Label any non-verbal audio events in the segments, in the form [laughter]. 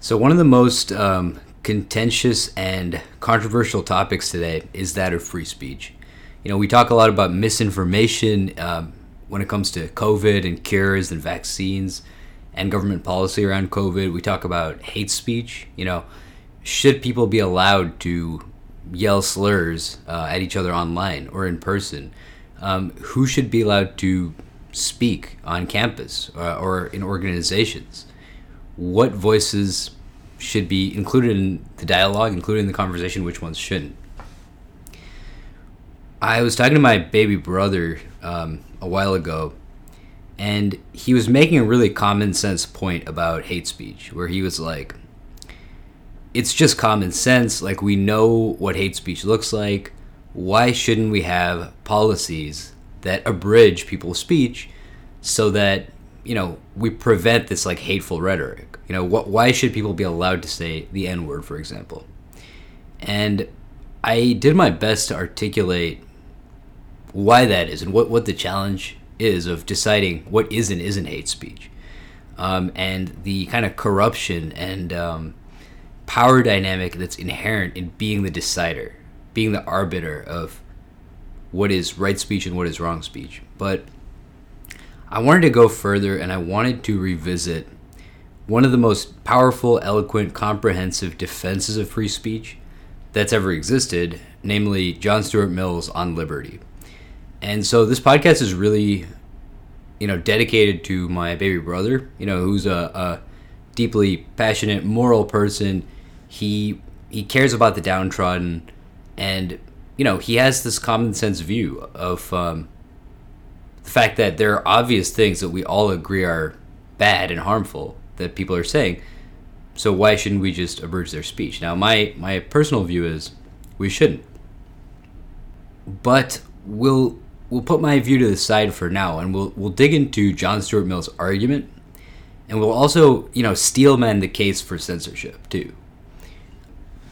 So, one of the most um, contentious and controversial topics today is that of free speech. You know, we talk a lot about misinformation um, when it comes to COVID and cures and vaccines and government policy around COVID. We talk about hate speech. You know, should people be allowed to yell slurs uh, at each other online or in person? Um, who should be allowed to speak on campus uh, or in organizations? What voices should be included in the dialogue, included in the conversation, which ones shouldn't? I was talking to my baby brother um, a while ago, and he was making a really common sense point about hate speech, where he was like, it's just common sense. Like, we know what hate speech looks like. Why shouldn't we have policies that abridge people's speech so that, you know, we prevent this like hateful rhetoric? You know, what, why should people be allowed to say the N word, for example? And I did my best to articulate why that is and what, what the challenge is of deciding what is and isn't hate speech. Um, and the kind of corruption and um, power dynamic that's inherent in being the decider, being the arbiter of what is right speech and what is wrong speech. But I wanted to go further and I wanted to revisit one of the most powerful, eloquent, comprehensive defenses of free speech that's ever existed, namely John Stuart Mill's On Liberty. And so this podcast is really, you know, dedicated to my baby brother, you know, who's a, a deeply passionate, moral person he he cares about the downtrodden, and you know he has this common sense view of um, the fact that there are obvious things that we all agree are bad and harmful that people are saying. So why shouldn't we just abridge their speech? Now, my my personal view is we shouldn't. But we'll we'll put my view to the side for now, and we'll we'll dig into John Stuart Mill's argument, and we'll also you know steelman the case for censorship too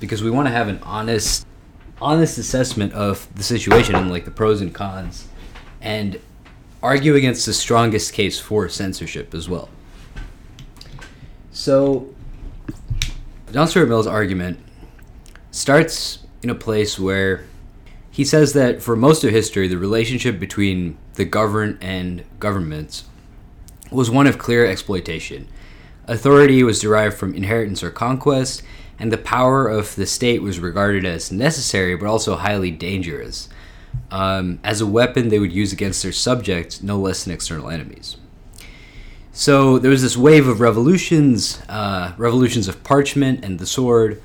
because we want to have an honest honest assessment of the situation and like the pros and cons and argue against the strongest case for censorship as well. So John Stuart Mill's argument starts in a place where he says that for most of history the relationship between the governed and governments was one of clear exploitation. Authority was derived from inheritance or conquest, and the power of the state was regarded as necessary but also highly dangerous. Um, as a weapon they would use against their subjects, no less than external enemies. So there was this wave of revolutions, uh, revolutions of parchment and the sword,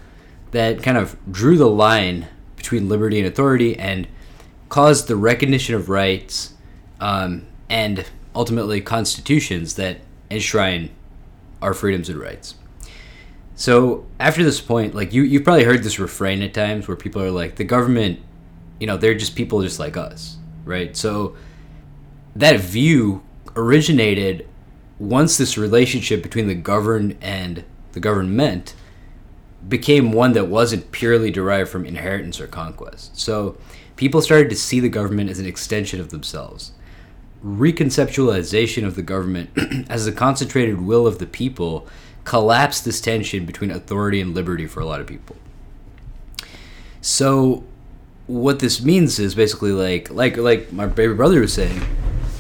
that kind of drew the line between liberty and authority and caused the recognition of rights um, and ultimately constitutions that enshrine our freedoms and rights. So after this point, like you, you've probably heard this refrain at times where people are like, the government, you know, they're just people just like us, right? So that view originated once this relationship between the governed and the government became one that wasn't purely derived from inheritance or conquest. So people started to see the government as an extension of themselves. Reconceptualization of the government [clears throat] as the concentrated will of the people collapsed this tension between authority and liberty for a lot of people. So what this means is basically like like like my baby brother was saying,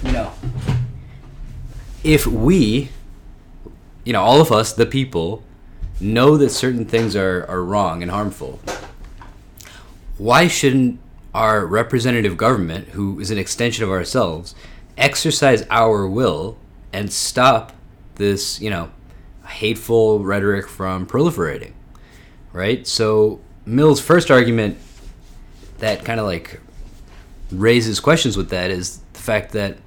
you know, if we you know, all of us, the people, know that certain things are, are wrong and harmful, why shouldn't our representative government, who is an extension of ourselves, exercise our will and stop this, you know, hateful rhetoric from proliferating, right? So Mill's first argument that kind of like raises questions with that is the fact that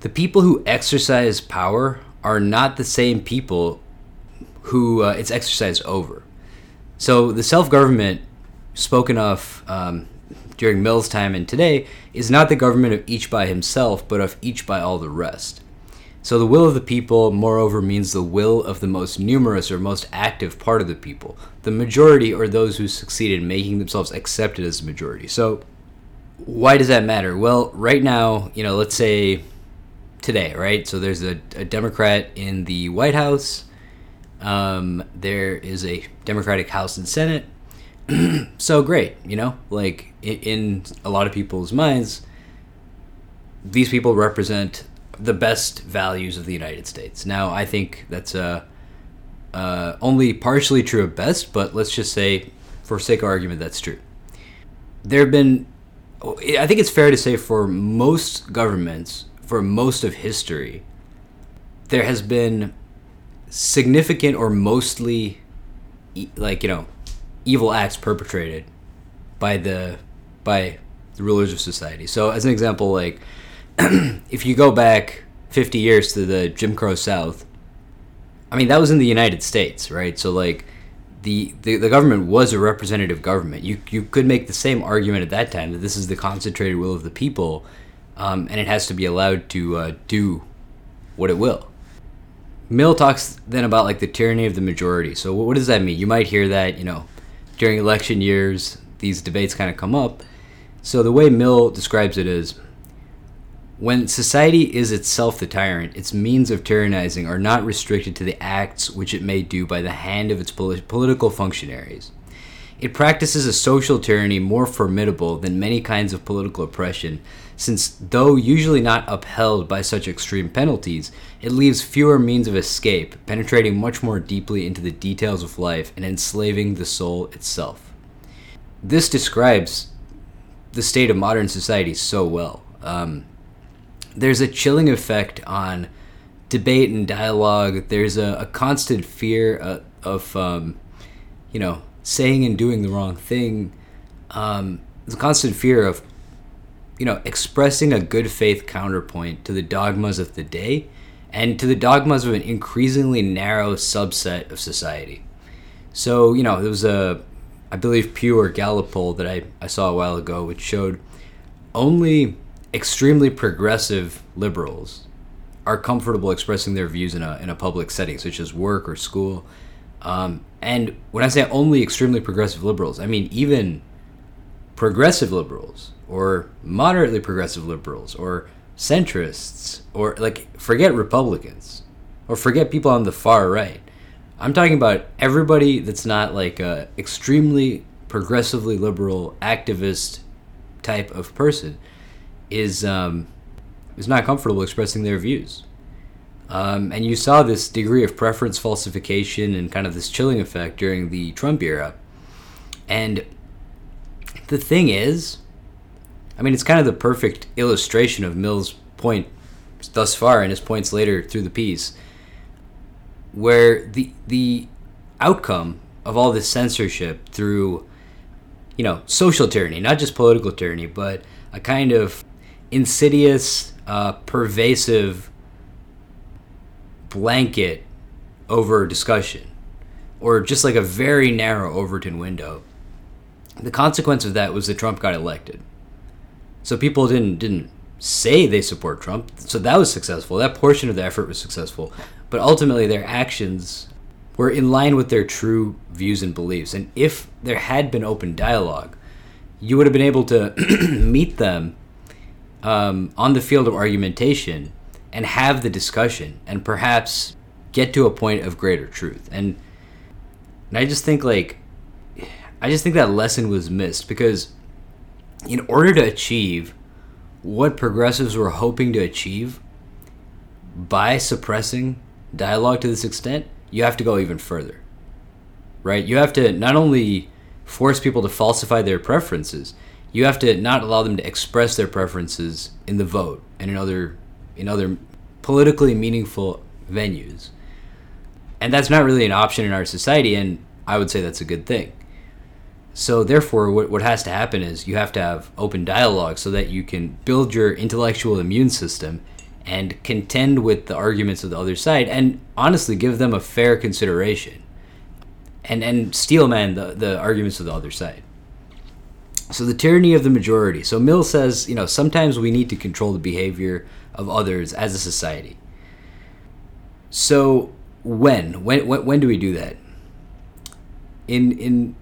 the people who exercise power are not the same people who uh, it's exercised over. So the self government spoken of um, during Mill's time and today is not the government of each by himself, but of each by all the rest. So the will of the people, moreover, means the will of the most numerous or most active part of the people. The majority or those who succeed in making themselves accepted as the majority. So why does that matter? Well, right now, you know, let's say today, right? So there's a, a Democrat in the White House. Um, there is a Democratic House and Senate. [clears throat] so great, you know, like in, in a lot of people's minds, these people represent the best values of the United States. Now, I think that's uh, uh, only partially true at best, but let's just say, for sake of argument, that's true. There have been, I think it's fair to say, for most governments, for most of history, there has been significant or mostly, like you know, evil acts perpetrated by the by the rulers of society. So, as an example, like [clears throat] if you go back 50 years to the Jim Crow South, I mean, that was in the United States, right? So, like, the, the, the government was a representative government. You, you could make the same argument at that time that this is the concentrated will of the people, um, and it has to be allowed to uh, do what it will. Mill talks then about like the tyranny of the majority. So what does that mean? You might hear that, you know, during election years, these debates kind of come up. So the way Mill describes it is when society is itself the tyrant, its means of tyrannizing are not restricted to the acts which it may do by the hand of its political functionaries. It practices a social tyranny more formidable than many kinds of political oppression, since, though usually not upheld by such extreme penalties, it leaves fewer means of escape, penetrating much more deeply into the details of life and enslaving the soul itself. This describes the state of modern society so well. Um, there's a chilling effect on debate and dialogue. There's a, a constant fear uh, of, um, you know, saying and doing the wrong thing. Um, there's a constant fear of, you know, expressing a good faith counterpoint to the dogmas of the day and to the dogmas of an increasingly narrow subset of society. So, you know, there was a, I believe, Pew or Gallup poll that I, I saw a while ago, which showed only extremely progressive liberals are comfortable expressing their views in a, in a public setting, such as work or school. Um, and when I say only extremely progressive liberals, I mean even progressive liberals or moderately progressive liberals or centrists or like forget Republicans or forget people on the far right. I'm talking about everybody that's not like a extremely progressively liberal activist type of person is um, is not comfortable expressing their views. Um, and you saw this degree of preference falsification and kind of this chilling effect during the Trump era. And the thing is, I mean, it's kind of the perfect illustration of Mill's point thus far and his points later through the piece, where the the outcome of all this censorship through, you know, social tyranny, not just political tyranny, but a kind of insidious, uh, pervasive blanket over discussion, or just like a very narrow Overton window. The consequence of that was that Trump got elected. So people didn't didn't say they support Trump. So that was successful. That portion of the effort was successful. But ultimately their actions were in line with their true views and beliefs. And if there had been open dialogue, you would have been able to [clears throat] meet them um, on the field of argumentation and have the discussion and perhaps get to a point of greater truth. And, and I just think like I just think that lesson was missed because in order to achieve what progressives were hoping to achieve by suppressing dialogue to this extent, you have to go even further. Right? You have to not only force people to falsify their preferences, you have to not allow them to express their preferences in the vote and in other in other politically meaningful venues. And that's not really an option in our society and I would say that's a good thing. So therefore what, what has to happen is you have to have open dialogue so that you can build your intellectual immune system and contend with the arguments of the other side and honestly give them a fair consideration and and steelman the, the arguments of the other side so the tyranny of the majority. So Mill says, you know, sometimes we need to control the behavior of others as a society. So when when when, when do we do that? In in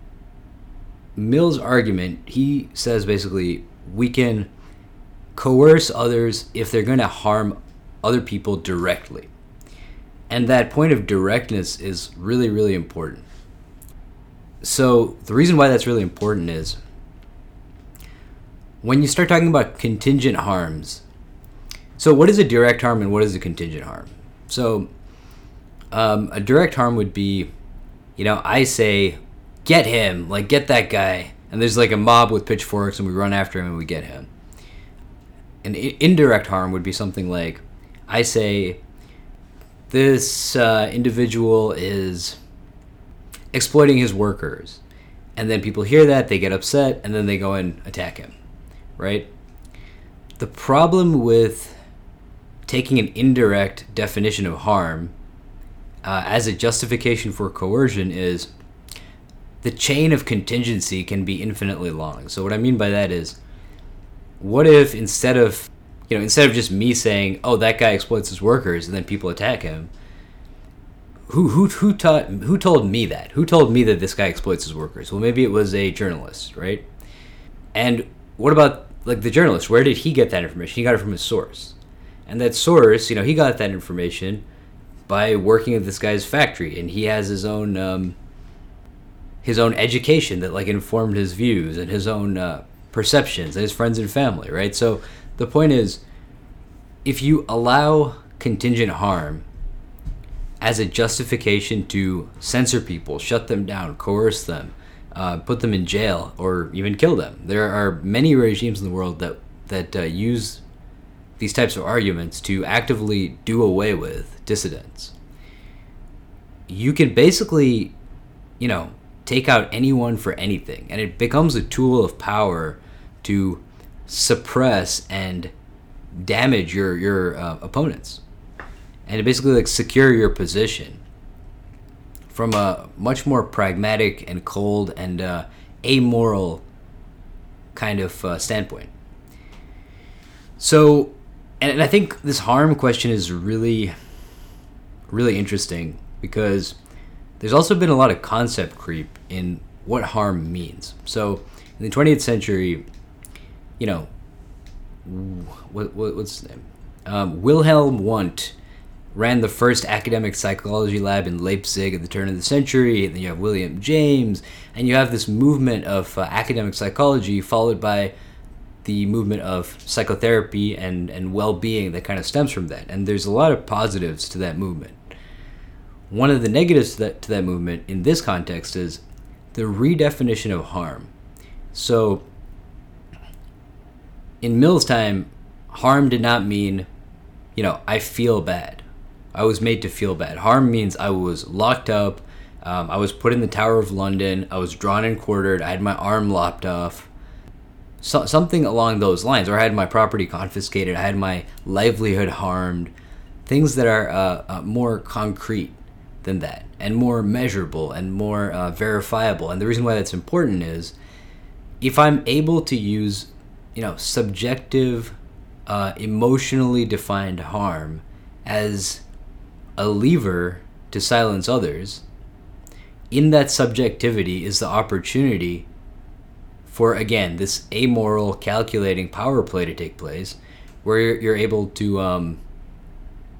Mill's argument, he says basically we can coerce others if they're going to harm other people directly. And that point of directness is really, really important. So, the reason why that's really important is when you start talking about contingent harms. So, what is a direct harm and what is a contingent harm? So, um, a direct harm would be, you know, I say, get him, like, get that guy. And there's like a mob with pitchforks and we run after him and we get him. An I- indirect harm would be something like, I say, this uh, individual is exploiting his workers. And then people hear that, they get upset, and then they go and attack him, right? The problem with taking an indirect definition of harm uh, as a justification for coercion is the chain of contingency can be infinitely long. So what I mean by that is, what if instead of you know instead of just me saying, "Oh, that guy exploits his workers," and then people attack him, who who who taught who told me that? Who told me that this guy exploits his workers? Well, maybe it was a journalist, right? And what about like the journalist? Where did he get that information? He got it from his source, and that source, you know, he got that information by working at this guy's factory, and he has his own um, his own education that like informed his views and his own uh, perceptions and his friends and family, right? So the point is, if you allow contingent harm as a justification to censor people, shut them down, coerce them, uh, put them in jail, or even kill them. There are many regimes in the world that that uh, use these types of arguments to actively do away with dissidents. You can basically, you know, take out anyone for anything, and it becomes a tool of power to suppress and damage your your uh, opponents and to basically like secure your position from a much more pragmatic and cold and uh, amoral kind of uh, standpoint. So, and, and I think this harm question is really, really interesting because there's also been a lot of concept creep in what harm means. So, in the 20th century, you know, what, what what's his name? Um, Wilhelm Wundt ran the first academic psychology lab in Leipzig at the turn of the century. And then you have William James, and you have this movement of uh, academic psychology followed by the movement of psychotherapy and, and well being that kind of stems from that. And there's a lot of positives to that movement. One of the negatives to that, to that movement in this context is the redefinition of harm. So, in Mill's time, harm did not mean, you know, I feel bad. I was made to feel bad. Harm means I was locked up. Um, I was put in the Tower of London. I was drawn and quartered. I had my arm lopped off. So, something along those lines. Or I had my property confiscated. I had my livelihood harmed. Things that are uh, uh, more concrete than that and more measurable and more uh, verifiable. And the reason why that's important is if I'm able to use, you know, subjective, uh, emotionally defined harm as a lever to silence others, in that subjectivity is the opportunity for, again, this amoral, calculating power play to take place, where you're, you're able to um,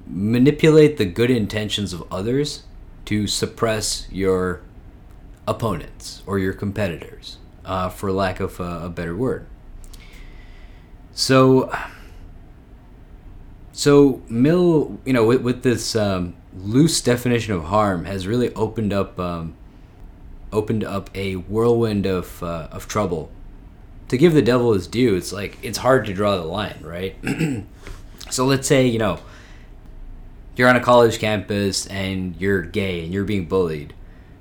manipulate the good intentions of others to suppress your opponents or your competitors, uh, for lack of a, a better word. So, so Mill, you know, with, with this um, loose definition of harm, has really opened up um, opened up a whirlwind of uh, of trouble. To give the devil his due, it's like it's hard to draw the line, right? [clears throat] so let's say you know you're on a college campus and you're gay and you're being bullied,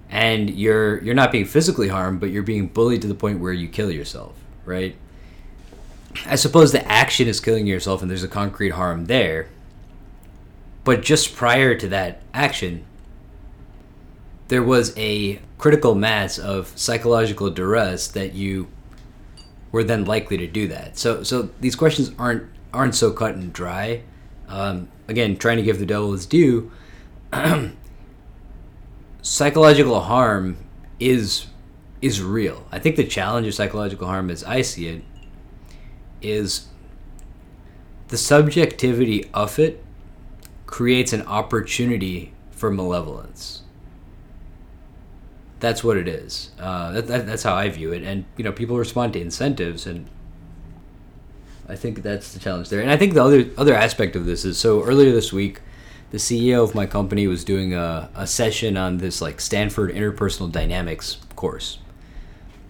and you're you're not being physically harmed, but you're being bullied to the point where you kill yourself, right? I suppose the action is killing yourself and there's a concrete harm there. But just prior to that action, there was a critical mass of psychological duress that you were then likely to do that. So, so these questions aren't aren't so cut and dry. Um, again, trying to give the devil his due. [clears throat] psychological harm is is real. I think the challenge of psychological harm, as I see it, is the subjectivity of it creates an opportunity for malevolence. That's what it is. Uh, that, that, that's how I view it. And you know, people respond to incentives, and I think that's the challenge there. And I think the other other aspect of this is so earlier this week, the CEO of my company was doing a, a session on this like Stanford interpersonal dynamics course,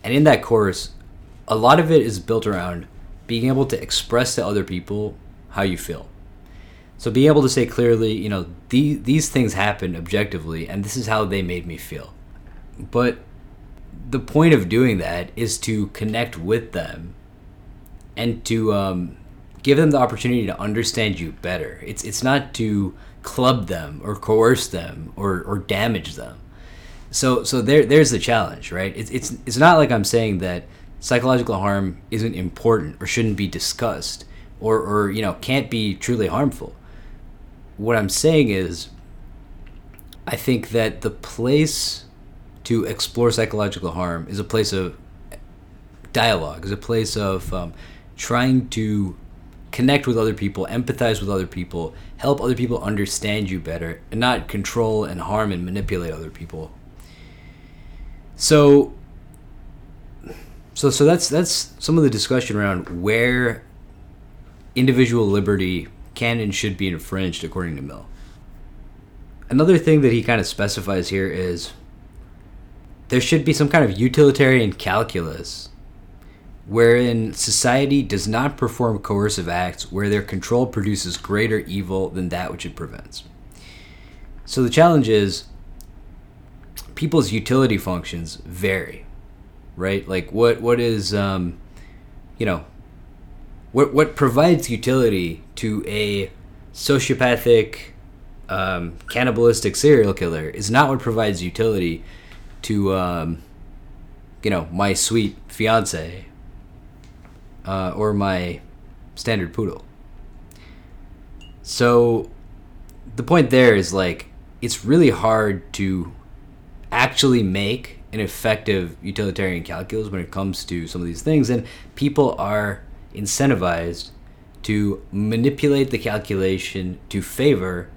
and in that course, a lot of it is built around being able to express to other people how you feel. So being able to say clearly, you know, these these things happen objectively, and this is how they made me feel. But the point of doing that is to connect with them and to um, give them the opportunity to understand you better. It's it's not to club them or coerce them or, or damage them. So so there there's the challenge, right? It's it's it's not like I'm saying that psychological harm isn't important or shouldn't be discussed or or you know can't be truly harmful. What I'm saying is I think that the place to explore psychological harm is a place of dialogue, is a place of um, trying to connect with other people, empathize with other people, help other people understand you better, and not control and harm and manipulate other people. So, so, so that's that's some of the discussion around where individual liberty can and should be infringed, according to Mill. Another thing that he kind of specifies here is there should be some kind of utilitarian calculus wherein society does not perform coercive acts where their control produces greater evil than that which it prevents. So the challenge is people's utility functions vary, right? Like what what is um, you know what what provides utility to a sociopathic um, cannibalistic serial killer is not what provides utility to um, you know my sweet fiance uh, or my standard poodle. So the point there is like it's really hard to actually make an effective utilitarian calculus when it comes to some of these things and people are incentivized to manipulate the calculation to favor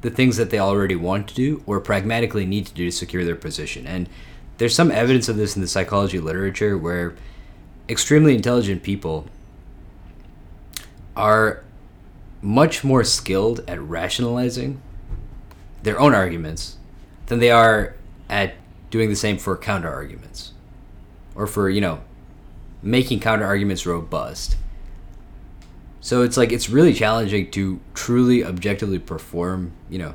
the things that they already want to do or pragmatically need to do to secure their position. And there's some evidence of this in the psychology literature where extremely intelligent people are much more skilled at rationalizing their own arguments than they are at doing the same for counter arguments or for, you know, making counter arguments robust. So it's like it's really challenging to truly objectively perform, you know,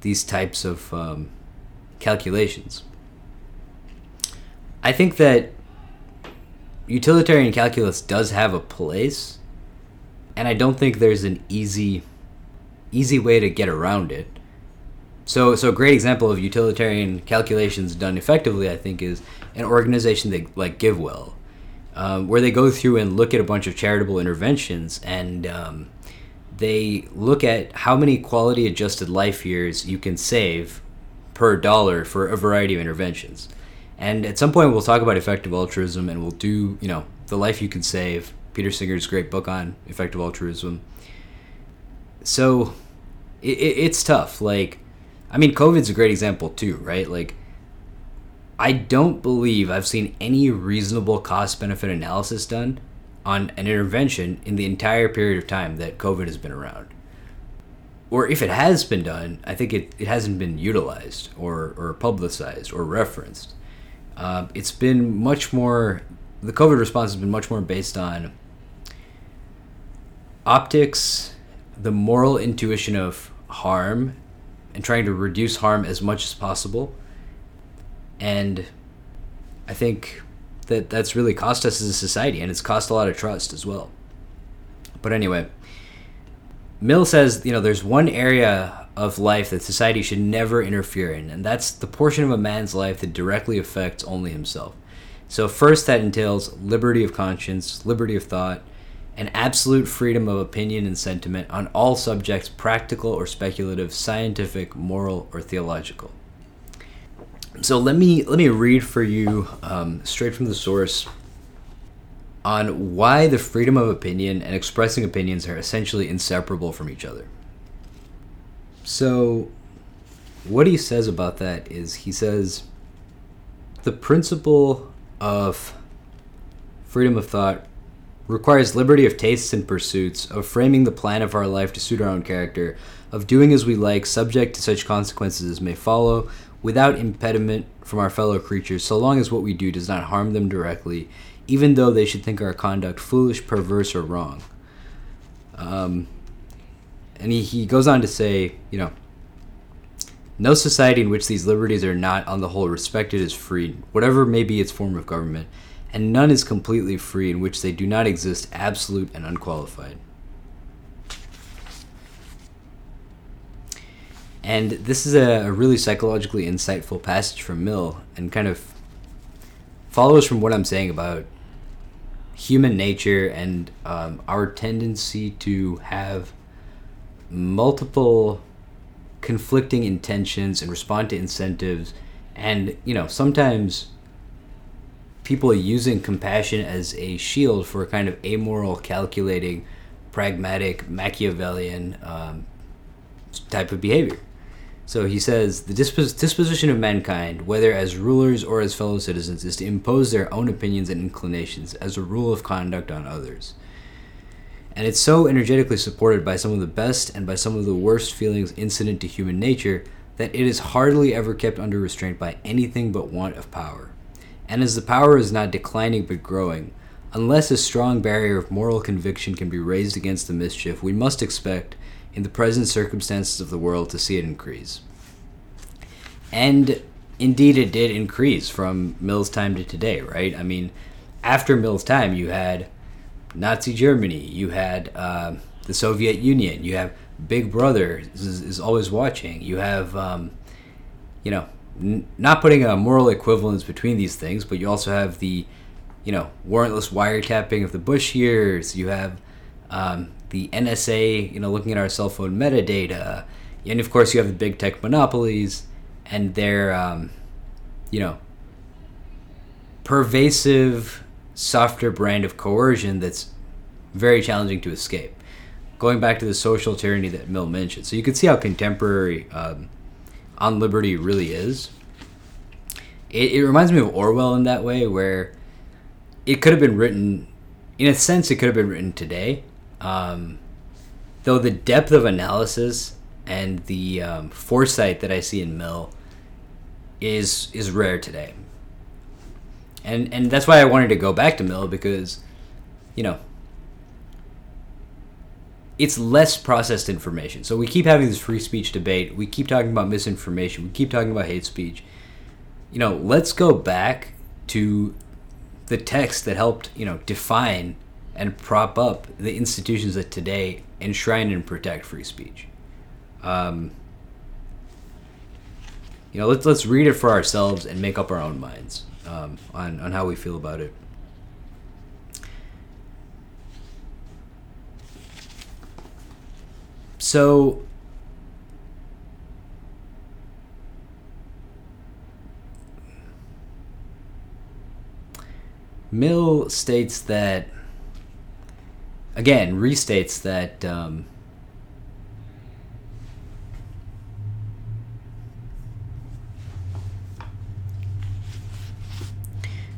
these types of um, calculations. I think that utilitarian calculus does have a place, and I don't think there's an easy easy way to get around it. So, so a great example of utilitarian calculations done effectively, I think, is an organization that, like GiveWell, um, where they go through and look at a bunch of charitable interventions and um, they look at how many quality adjusted life years you can save per dollar for a variety of interventions. And at some point, we'll talk about effective altruism and we'll do, you know, The Life You Can Save, Peter Singer's great book on effective altruism. So it, it, it's tough. Like, I mean, COVID's a great example too, right? Like, I don't believe I've seen any reasonable cost benefit analysis done on an intervention in the entire period of time that COVID has been around. Or if it has been done, I think it, it hasn't been utilized or, or publicized or referenced. Uh, it's been much more, the COVID response has been much more based on optics, the moral intuition of harm, and trying to reduce harm as much as possible and I think that that's really cost us as a society, and it's cost a lot of trust as well. But anyway, Mill says, you know, there's one area of life that society should never interfere in, and that's the portion of a man's life that directly affects only himself. So, first, that entails liberty of conscience, liberty of thought, and absolute freedom of opinion and sentiment on all subjects, practical or speculative, scientific, moral, or theological. So let me let me read for you um, straight from the source on why the freedom of opinion and expressing opinions are essentially inseparable from each other. So what he says about that is he says the principle of freedom of thought requires liberty of tastes and pursuits, of framing the plan of our life to suit our own character, of doing as we like, subject to such consequences as may follow, without impediment from our fellow creatures, so long as what we do does not harm them directly, even though they should think our conduct foolish, perverse, or wrong. Um, and he, he goes on to say, you know, no society in which these liberties are not, on the whole, respected is free, whatever may be its form of government, and none is completely free in which they do not exist absolute and unqualified. And this is a, a really psychologically insightful passage from Mill and kind of follows from what I'm saying about human nature and um, our tendency to have multiple conflicting intentions and respond to incentives. And you know sometimes people using compassion as a shield for a kind of amoral calculating pragmatic machiavellian um, type of behavior so he says the dispos- disposition of mankind, whether as rulers or as fellow citizens, is to impose their own opinions and inclinations as a rule of conduct on others. And it's so energetically supported by some of the best and by some of the worst feelings incident to human nature that it is hardly ever kept under restraint by anything but want of power. And as the power is not declining but growing, unless a strong barrier of moral conviction can be raised against the mischief, we must expect in the present circumstances of the world to see it increase. And indeed, it did increase from Mill's time to today, right? I mean, after Mill's time, you had Nazi Germany, you had uh, the Soviet Union, you have Big Brother is, is always watching, you have, um, you know, n- not putting a moral equivalence between these things, but you also have the, you know, warrantless wiretapping of the Bush years, you have um, the NSA, you know, looking at our cell phone metadata, and of course you have the big tech monopolies and their, um, you know, pervasive softer brand of coercion that's very challenging to escape. Going back to the social tyranny that Mill mentioned, so you can see how contemporary um, on liberty really is. It, it reminds me of Orwell in that way, where it could have been written, in a sense, it could have been written today, um, though the depth of analysis and the um, foresight that I see in Mill is is rare today. And and that's why I wanted to go back to Mill because, you know, it's less processed information. So we keep having this free speech debate. We keep talking about misinformation. We keep talking about hate speech. You know, let's go back to the text that helped, you know, define and prop up the institutions that today enshrine and protect free speech. Um, you know, let's let's read it for ourselves and make up our own minds um, on on how we feel about it. So. Mill states that again restates that um,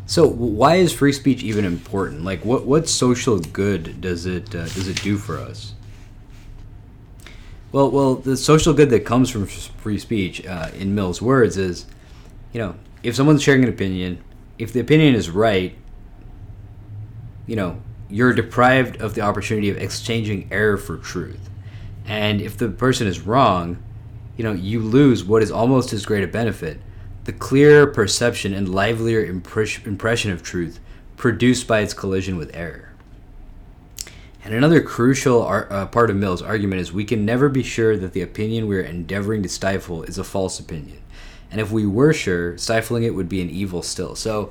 So why is free speech even important? Like, what what social good does it uh, does it do for us? Well, well, the social good that comes from free speech, uh, in Mill's words, is, you know, if someone's sharing an opinion, if the opinion is right, you know, you're deprived of the opportunity of exchanging error for truth. And if the person is wrong, you know, you lose what is almost as great a benefit the clearer perception and livelier impression of truth produced by its collision with error. And another crucial ar- uh, part of Mill's argument is we can never be sure that the opinion we are endeavoring to stifle is a false opinion. And if we were sure, stifling it would be an evil still. So,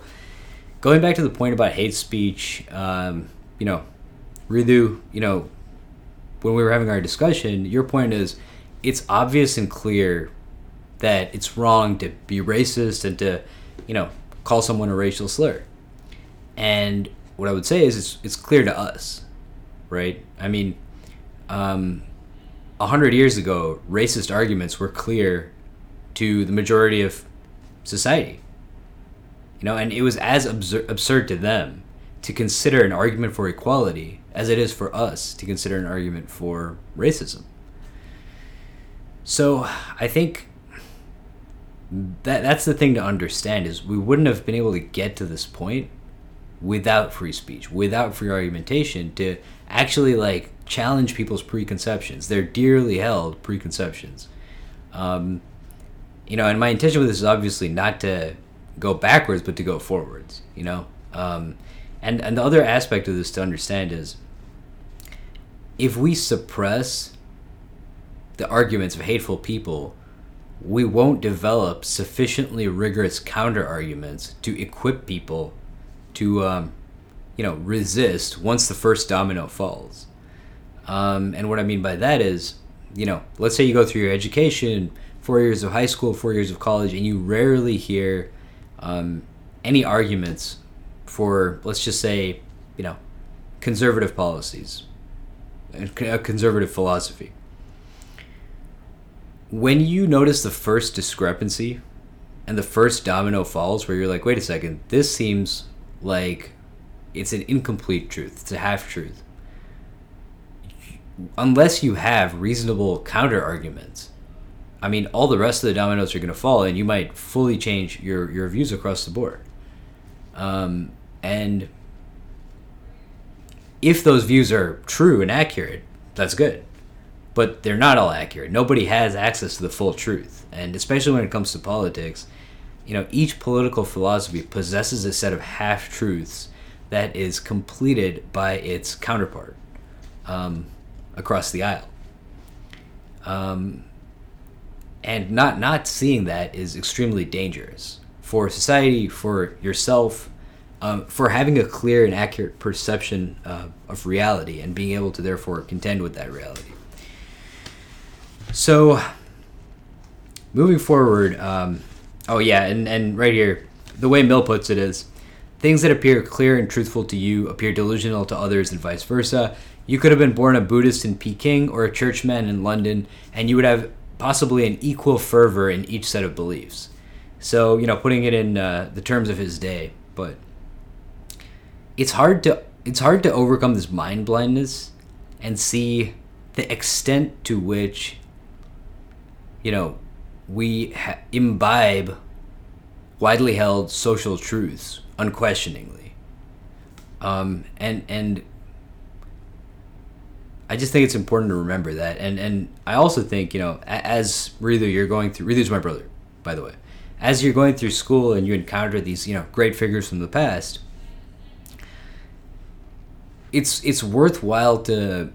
going back to the point about hate speech, um, you know, Ritu, you know, when we were having our discussion, your point is it's obvious and clear that it's wrong to be racist and to, you know, call someone a racial slur. And what I would say is it's, it's clear to us, right? I mean, um, a hundred years ago, racist arguments were clear to the majority of society. You know, and it was as absur- absurd to them to consider an argument for equality as it is for us to consider an argument for racism. So I think that that's the thing to understand is we wouldn't have been able to get to this point without free speech, without free argumentation to actually like challenge people's preconceptions, their dearly held preconceptions. Um, you know, and my intention with this is obviously not to go backwards, but to go forwards. You know, um, and and the other aspect of this to understand is if we suppress the arguments of hateful people, we won't develop sufficiently rigorous counter arguments to equip people to, um, you know, resist once the first domino falls. Um, and what I mean by that is, you know, let's say you go through your education, four years of high school, four years of college, and you rarely hear um, any arguments for, let's just say, you know, conservative policies, a conservative philosophy. When you notice the first discrepancy and the first domino falls, where you're like, wait a second, this seems like it's an incomplete truth, it's a half truth. Unless you have reasonable counter arguments, I mean, all the rest of the dominoes are going to fall, and you might fully change your, your views across the board. Um, and if those views are true and accurate, that's good. But they're not all accurate. Nobody has access to the full truth. And especially when it comes to politics, you know, each political philosophy possesses a set of half truths that is completed by its counterpart um, across the aisle. Um, and not not seeing that is extremely dangerous for society, for yourself, um, for having a clear and accurate perception uh, of reality and being able to therefore contend with that reality. So, moving forward, um, oh yeah, and, and right here, the way Mill puts it is things that appear clear and truthful to you appear delusional to others and vice versa. You could have been born a Buddhist in Peking or a churchman in London, and you would have possibly an equal fervor in each set of beliefs. So, you know, putting it in uh, the terms of his day, but it's hard to it's hard to overcome this mind blindness and see the extent to which you know we ha- imbibe widely held social truths unquestioningly um, and and I just think it's important to remember that, and and I also think you know as Ritu, you're going through. Ritu's my brother, by the way. As you're going through school and you encounter these you know great figures from the past, it's it's worthwhile to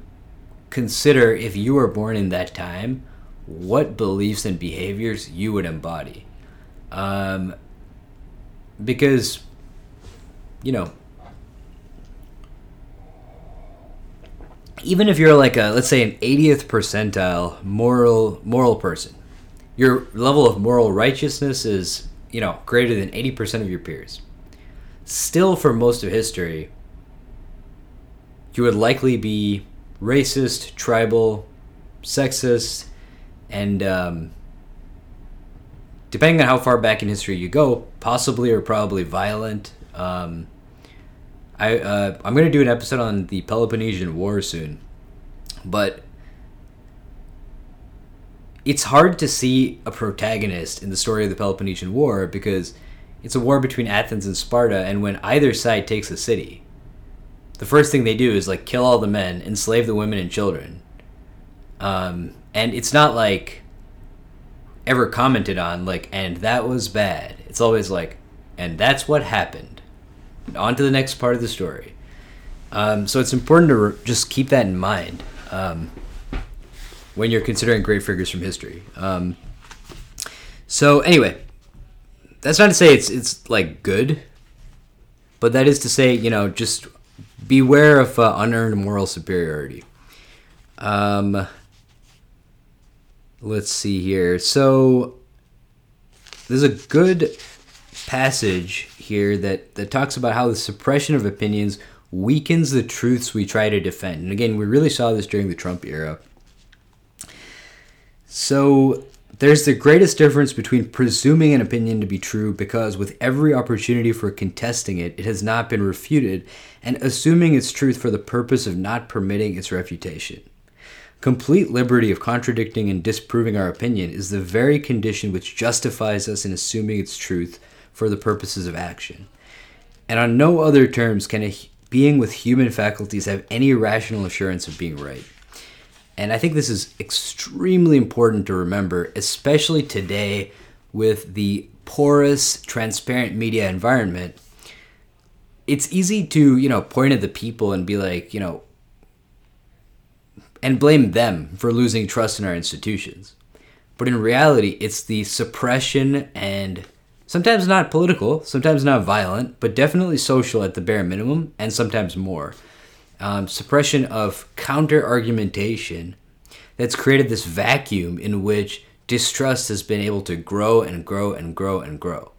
consider if you were born in that time, what beliefs and behaviors you would embody, um, because you know even if you're like a let's say an 80th percentile moral moral person your level of moral righteousness is you know greater than 80% of your peers. Still for most of history you would likely be racist tribal sexist and um, depending on how far back in history you go possibly or probably violent. Um, I uh, I'm gonna do an episode on the Peloponnesian War soon, but it's hard to see a protagonist in the story of the Peloponnesian War because it's a war between Athens and Sparta, and when either side takes a city, the first thing they do is like kill all the men, enslave the women and children. Um, and it's not like ever commented on like, and that was bad. It's always like, and that's what happened on to the next part of the story. Um, so it's important to re- just keep that in mind um, when you're considering great figures from history. Um, so anyway, that's not to say it's it's like good, but that is to say, you know, just beware of uh, unearned moral superiority. Um, let's see here. So there's a good passage here that, that talks about how the suppression of opinions weakens the truths we try to defend. And again, we really saw this during the Trump era. So there's the greatest difference between presuming an opinion to be true because, with every opportunity for contesting it, it has not been refuted, and assuming its truth for the purpose of not permitting its refutation. Complete liberty of contradicting and disproving our opinion is the very condition which justifies us in assuming its truth for the purposes of action. And on no other terms can a being with human faculties have any rational assurance of being right. And I think this is extremely important to remember, especially today with the porous, transparent media environment. It's easy to, you know, point at the people and be like, you know, and blame them for losing trust in our institutions. But in reality, it's the suppression and sometimes not political, sometimes not violent, but definitely social at the bare minimum, and sometimes more um, suppression of counter argumentation that's created this vacuum in which distrust has been able to grow and grow and grow and grow.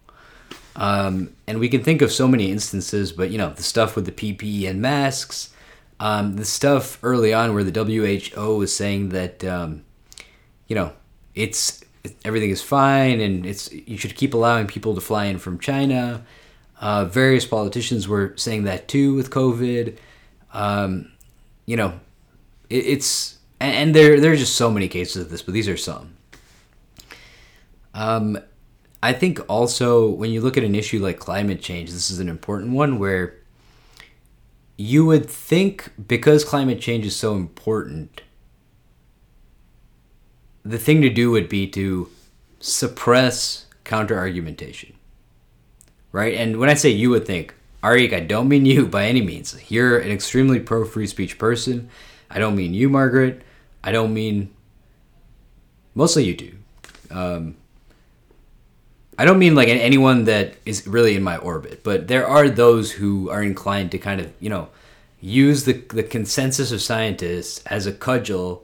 Um, and we can think of so many instances, but you know, the stuff with the PPE and masks, um, the stuff early on where the WHO was saying that, um, you know, it's everything is fine and it's you should keep allowing people to fly in from China. Uh, various politicians were saying that too with COVID. Um, you know, it, it's and, and there are just so many cases of this, but these are some. Um, I think also when you look at an issue like climate change, this is an important one where you would think because climate change is so important, the thing to do would be to suppress counter argumentation. Right? And when I say you would think, Arik, I don't mean you by any means. You're an extremely pro free speech person. I don't mean you, Margaret. I don't mean mostly you do. Um, I don't mean like anyone that is really in my orbit, but there are those who are inclined to kind of, you know, use the, the consensus of scientists as a cudgel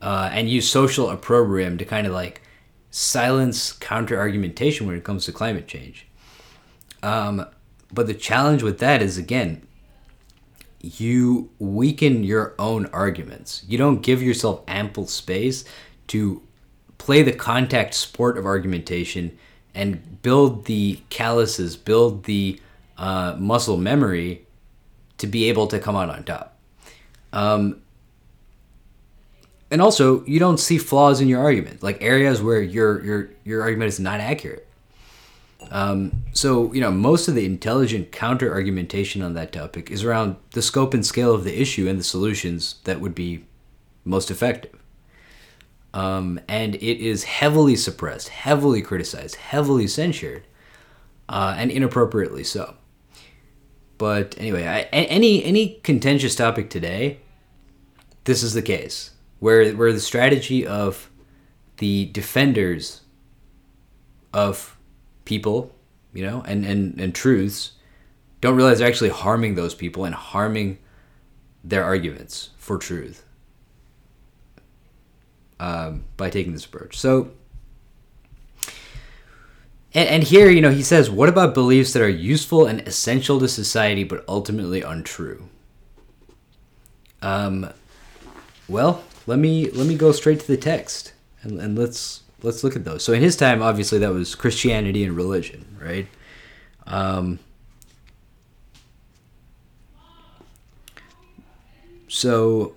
uh, and use social opprobrium to kind of like silence counter argumentation when it comes to climate change. Um, but the challenge with that is again, you weaken your own arguments. You don't give yourself ample space to play the contact sport of argumentation and build the calluses, build the uh, muscle memory to be able to come out on top. Um, and also, you don't see flaws in your argument, like areas where your your your argument is not accurate. Um, so, you know, most of the intelligent counter argumentation on that topic is around the scope and scale of the issue and the solutions that would be most effective. Um, and it is heavily suppressed, heavily criticized, heavily censured, uh, and inappropriately so. But anyway, I, any any contentious topic today, this is the case where where the strategy of the defenders of people, you know, and, and, and truths don't realize they're actually harming those people and harming their arguments for truth um, by taking this approach. So, and, and here, you know, he says, what about beliefs that are useful and essential to society but ultimately untrue? Um, well, let me let me go straight to the text and, and let's let's look at those. So in his time, obviously that was Christianity and religion, right? Um, so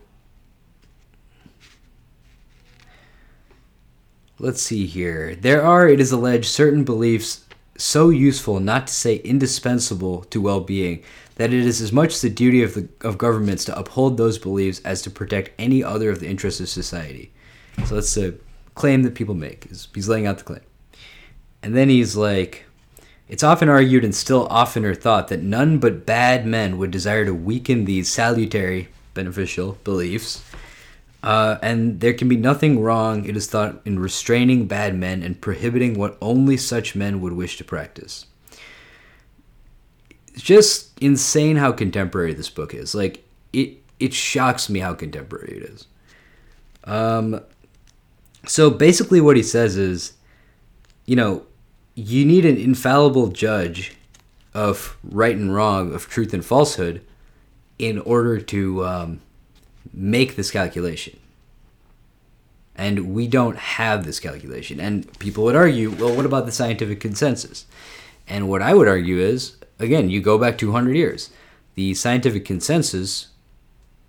let's see here. There are, it is alleged, certain beliefs so useful, not to say indispensable to well-being, that it is as much the duty of the of governments to uphold those beliefs as to protect any other of the interests of society. So that's a claim that people make. He's laying out the claim. And then he's like, it's often argued and still oftener thought that none but bad men would desire to weaken these salutary, beneficial beliefs. Uh, and there can be nothing wrong, it is thought, in restraining bad men and prohibiting what only such men would wish to practice. It's just insane how contemporary this book is. Like, it, it shocks me how contemporary it is. Um, so basically, what he says is, you know, you need an infallible judge of right and wrong, of truth and falsehood, in order to um, make this calculation. And we don't have this calculation. And people would argue, well, what about the scientific consensus? And what I would argue is, again, you go back 200 years. The scientific consensus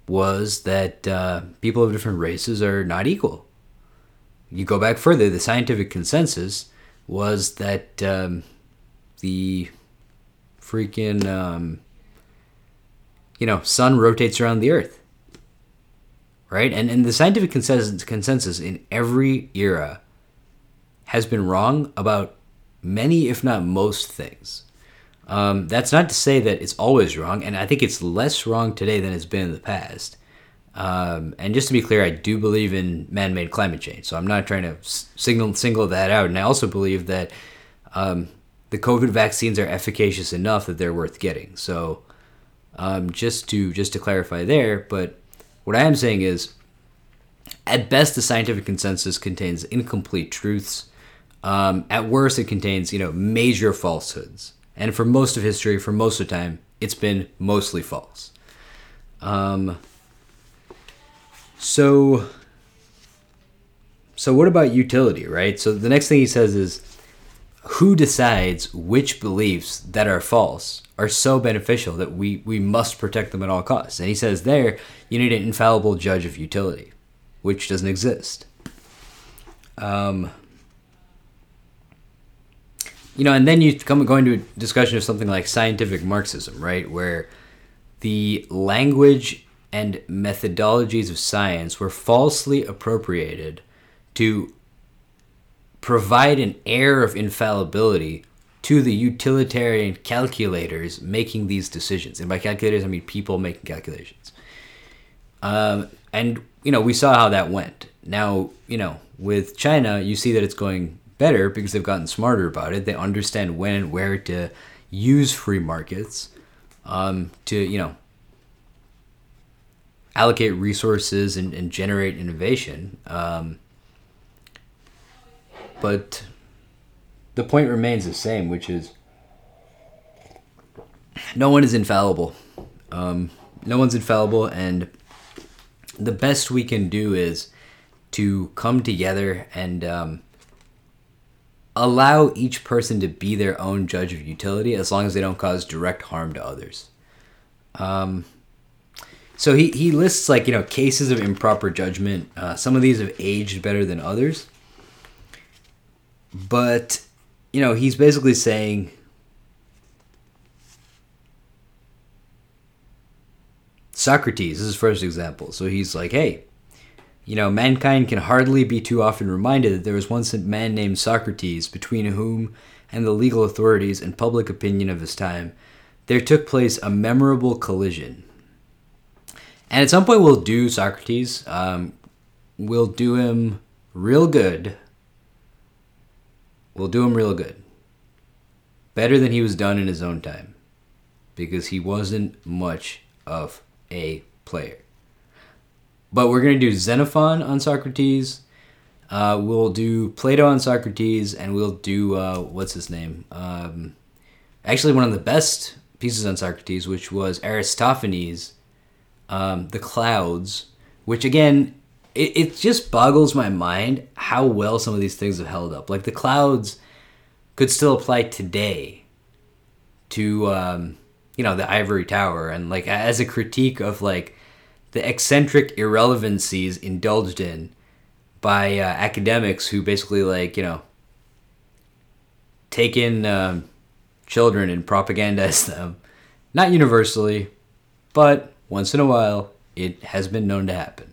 was that uh, people of different races are not equal. You go back further, the scientific consensus was that um, the freaking, um, you know, sun rotates around the earth. Right? And, and the scientific consensus, consensus in every era has been wrong about many, if not most, things. Um, that's not to say that it's always wrong, and I think it's less wrong today than it's been in the past. Um, and just to be clear, I do believe in man-made climate change, so I'm not trying to signal single that out. And I also believe that um, the COVID vaccines are efficacious enough that they're worth getting. So um, just to just to clarify there, but what I am saying is, at best, the scientific consensus contains incomplete truths. Um, at worst, it contains you know major falsehoods, and for most of history, for most of the time, it's been mostly false. Um, so, so what about utility, right? So the next thing he says is, who decides which beliefs that are false are so beneficial that we, we must protect them at all costs? And he says there, you need an infallible judge of utility, which doesn't exist. Um, you know, and then you come go into a discussion of something like scientific Marxism, right, where the language and methodologies of science were falsely appropriated to provide an air of infallibility to the utilitarian calculators making these decisions. And by calculators, I mean people making calculations. Um, and, you know, we saw how that went. Now, you know, with China, you see that it's going better because they've gotten smarter about it. They understand when and where to use free markets um, to, you know, allocate resources and, and generate innovation. Um, but the point remains the same, which is no one is infallible. Um, no one's infallible, and the best we can do is to come together and um, allow each person to be their own judge of utility as long as they don't cause direct harm to others. Um, so he, he lists like you know cases of improper judgment. Uh, some of these have aged better than others, but you know he's basically saying Socrates is his first example. So he's like, hey, you know, mankind can hardly be too often reminded that there was once a man named Socrates, between whom and the legal authorities and public opinion of his time there took place a memorable collision and at some point, we'll do Socrates. Um, we'll do him real good. We'll do him real good. Better than he was done in his own time. Because he wasn't much of a player. But we're going to do Xenophon on Socrates. Uh, we'll do Plato on Socrates. And we'll do, uh, what's his name? Um, actually, one of the best pieces on Socrates, which was Aristophanes um, the clouds, which again, it, it just boggles my mind how well some of these things have held up. Like the clouds could still apply today to, um, you know, the ivory tower, and like as a critique of like the eccentric irrelevancies indulged in by uh, academics who basically like you know take in um, children and propagandize [laughs] them, not universally, but once in a while, it has been known to happen.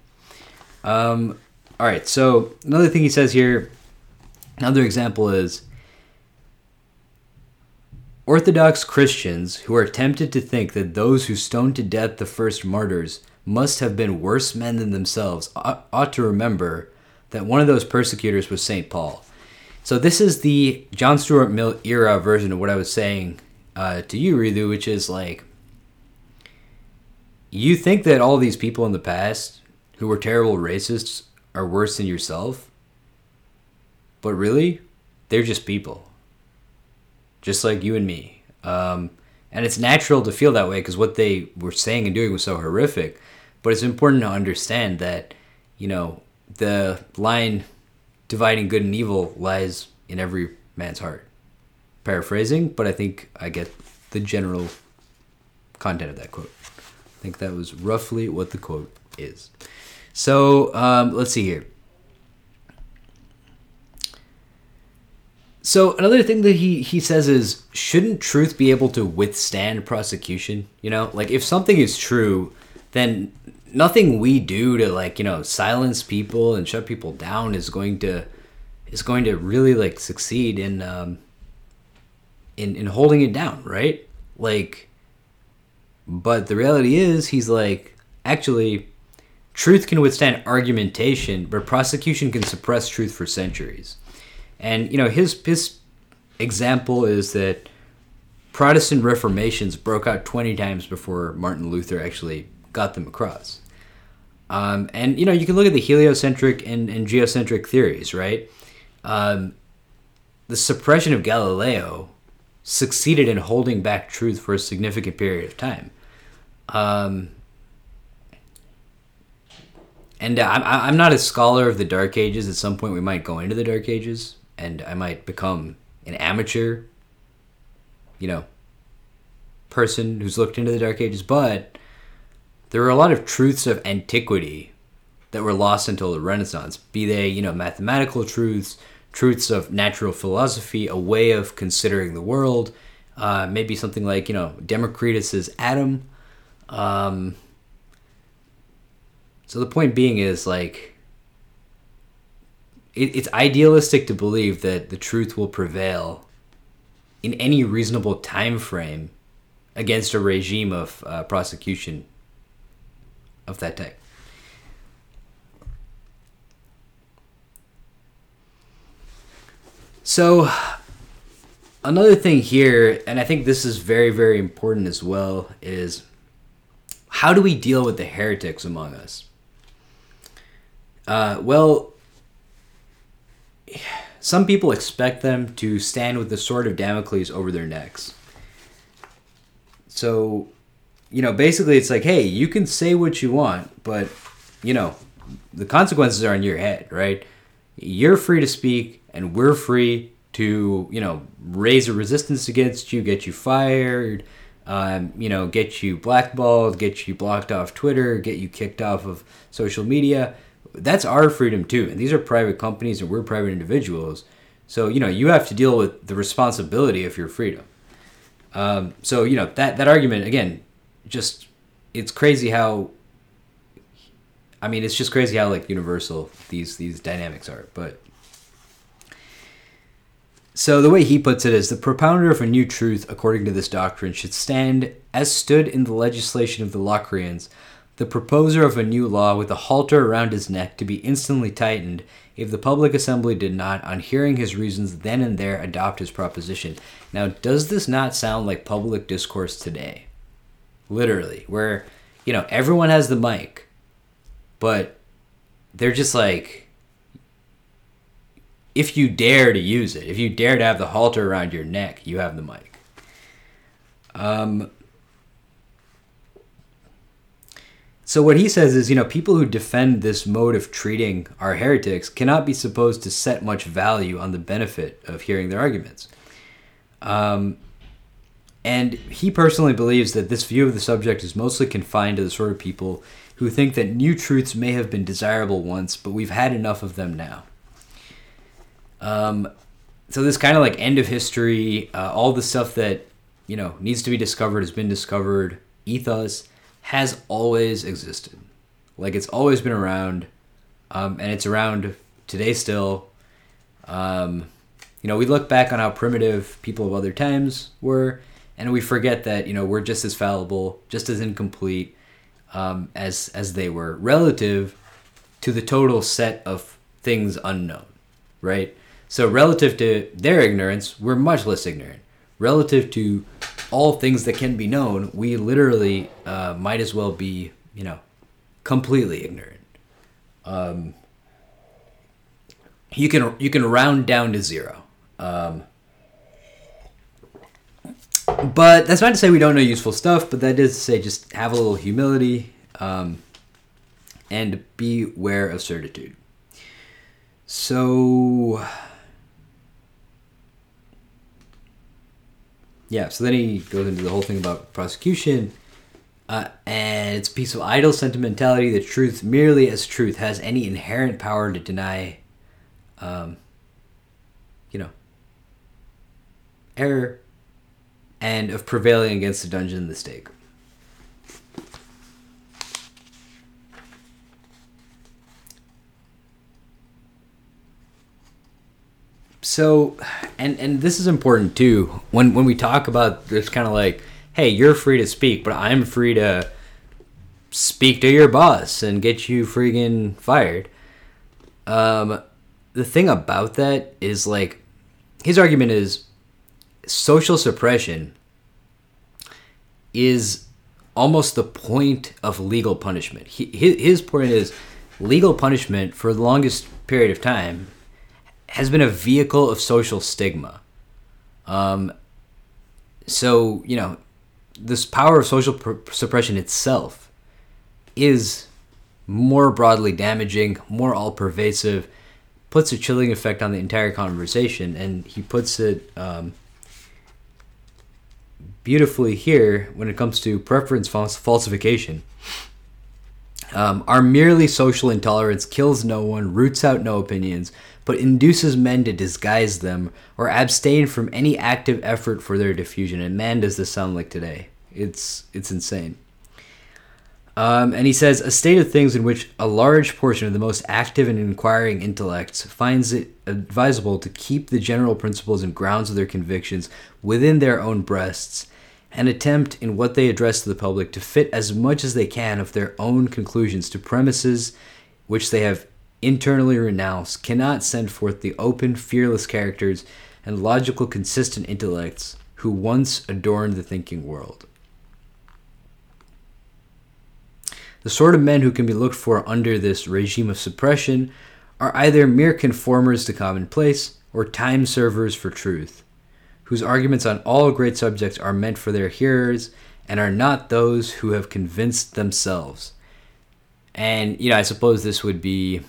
Um, all right, so another thing he says here, another example is Orthodox Christians who are tempted to think that those who stoned to death the first martyrs must have been worse men than themselves ought to remember that one of those persecutors was St. Paul. So this is the John Stuart Mill era version of what I was saying uh, to you, Ritu, which is like you think that all these people in the past who were terrible racists are worse than yourself, but really, they're just people, just like you and me. Um, and it's natural to feel that way because what they were saying and doing was so horrific. But it's important to understand that, you know, the line dividing good and evil lies in every man's heart. Paraphrasing, but I think I get the general content of that quote. I think that was roughly what the quote is. So um, let's see here. So another thing that he he says is shouldn't truth be able to withstand prosecution? You know, like if something is true, then nothing we do to like you know silence people and shut people down is going to is going to really like succeed in um, in in holding it down, right? Like, but the reality is, he's like actually truth can withstand argumentation, but prosecution can suppress truth for centuries. And you know, his his example is that Protestant reformations broke out 20 times before Martin Luther actually got them across. Um, and you know, you can look at the heliocentric and, and geocentric theories, right? Um, the suppression of Galileo succeeded in holding back truth for a significant period of time. Um, and I'm, I'm not a scholar of the Dark Ages. At some point, we might go into the Dark Ages, and I might become an amateur, you know, person who's looked into the Dark Ages. But there were a lot of truths of antiquity that were lost until the Renaissance, be they, you know, mathematical truths, truths of natural philosophy, a way of considering the world, uh, maybe something like, you know, Democritus's atom. Um, so the point being is like it, it's idealistic to believe that the truth will prevail in any reasonable time frame against a regime of uh, prosecution of that type. So another thing here, and I think this is very, very important as well, is how do we deal with the heretics among us? Uh, well, some people expect them to stand with the sword of Damocles over their necks. So, you know, basically it's like, hey, you can say what you want, but, you know, the consequences are on your head, right? You're free to speak, and we're free to, you know, raise a resistance against you, get you fired, um, you know, get you blackballed, get you blocked off Twitter, get you kicked off of social media that's our freedom too. And these are private companies and we're private individuals. So, you know, you have to deal with the responsibility of your freedom. Um, so, you know, that, that argument, again, just, it's crazy how, I mean, it's just crazy how like universal these, these dynamics are. But so the way he puts it is the propounder of a new truth, according to this doctrine, should stand as stood in the legislation of the Locrians the proposer of a new law with a halter around his neck to be instantly tightened if the public assembly did not, on hearing his reasons, then and there adopt his proposition. Now, does this not sound like public discourse today? Literally, where, you know, everyone has the mic, but they're just like, if you dare to use it, if you dare to have the halter around your neck, you have the mic. Um, So what he says is, you know, people who defend this mode of treating our heretics cannot be supposed to set much value on the benefit of hearing their arguments. Um, and he personally believes that this view of the subject is mostly confined to the sort of people who think that new truths may have been desirable once, but we've had enough of them now. Um, so this kind of like end of history, uh, all the stuff that you know needs to be discovered has been discovered. Ethos has always existed. Like it's always been around, um, and it's around today still. Um, you know, we look back on how primitive people of other times were, and we forget that you know we're just as fallible, just as incomplete um, as as they were relative to the total set of things unknown, right? So relative to their ignorance, we're much less ignorant. Relative to all things that can be known, we literally uh, might as well be, you know, completely ignorant. Um, you can you can round down to zero. Um, but that's not to say we don't know useful stuff. But that is to say, just have a little humility um, and beware of certitude. So yeah, so then he goes into the whole thing about prosecution. Uh, and it's a piece of idle sentimentality that truth, merely as truth, has any inherent power to deny, um, you know, error, and of prevailing against the dungeon and the stake. So, and and this is important too. When when we talk about this kind of like, hey, you're free to speak, but I'm free to speak to your boss and get you freaking fired. Um, the thing about that is like, his argument is social suppression is almost the point of legal punishment. He, his point is legal punishment for the longest period of time has been a vehicle of social stigma. Um, so, you know, this power of social pr- suppression itself is more broadly damaging, more all pervasive, puts a chilling effect on the entire conversation, and he puts it um, beautifully here when it comes to preference falsification. Um, our merely social intolerance kills no one, roots out no opinions, but induces men to disguise them or abstain from any active effort for their diffusion. And man, does this sound like today! It's it's insane. Um, and he says a state of things in which a large portion of the most active and inquiring intellects finds it advisable to keep the general principles and grounds of their convictions within their own breasts and attempt in what they address to the public to fit as much as they can of their own conclusions to premises which they have internally renounced cannot send forth the open, fearless characters and logical, consistent intellects who once adorned the thinking world. The sort of men who can be looked for under this regime of suppression are either mere conformers to commonplace or time servers for truth, whose arguments on all great subjects are meant for their hearers and are not those who have convinced themselves. And, you know, I suppose this would be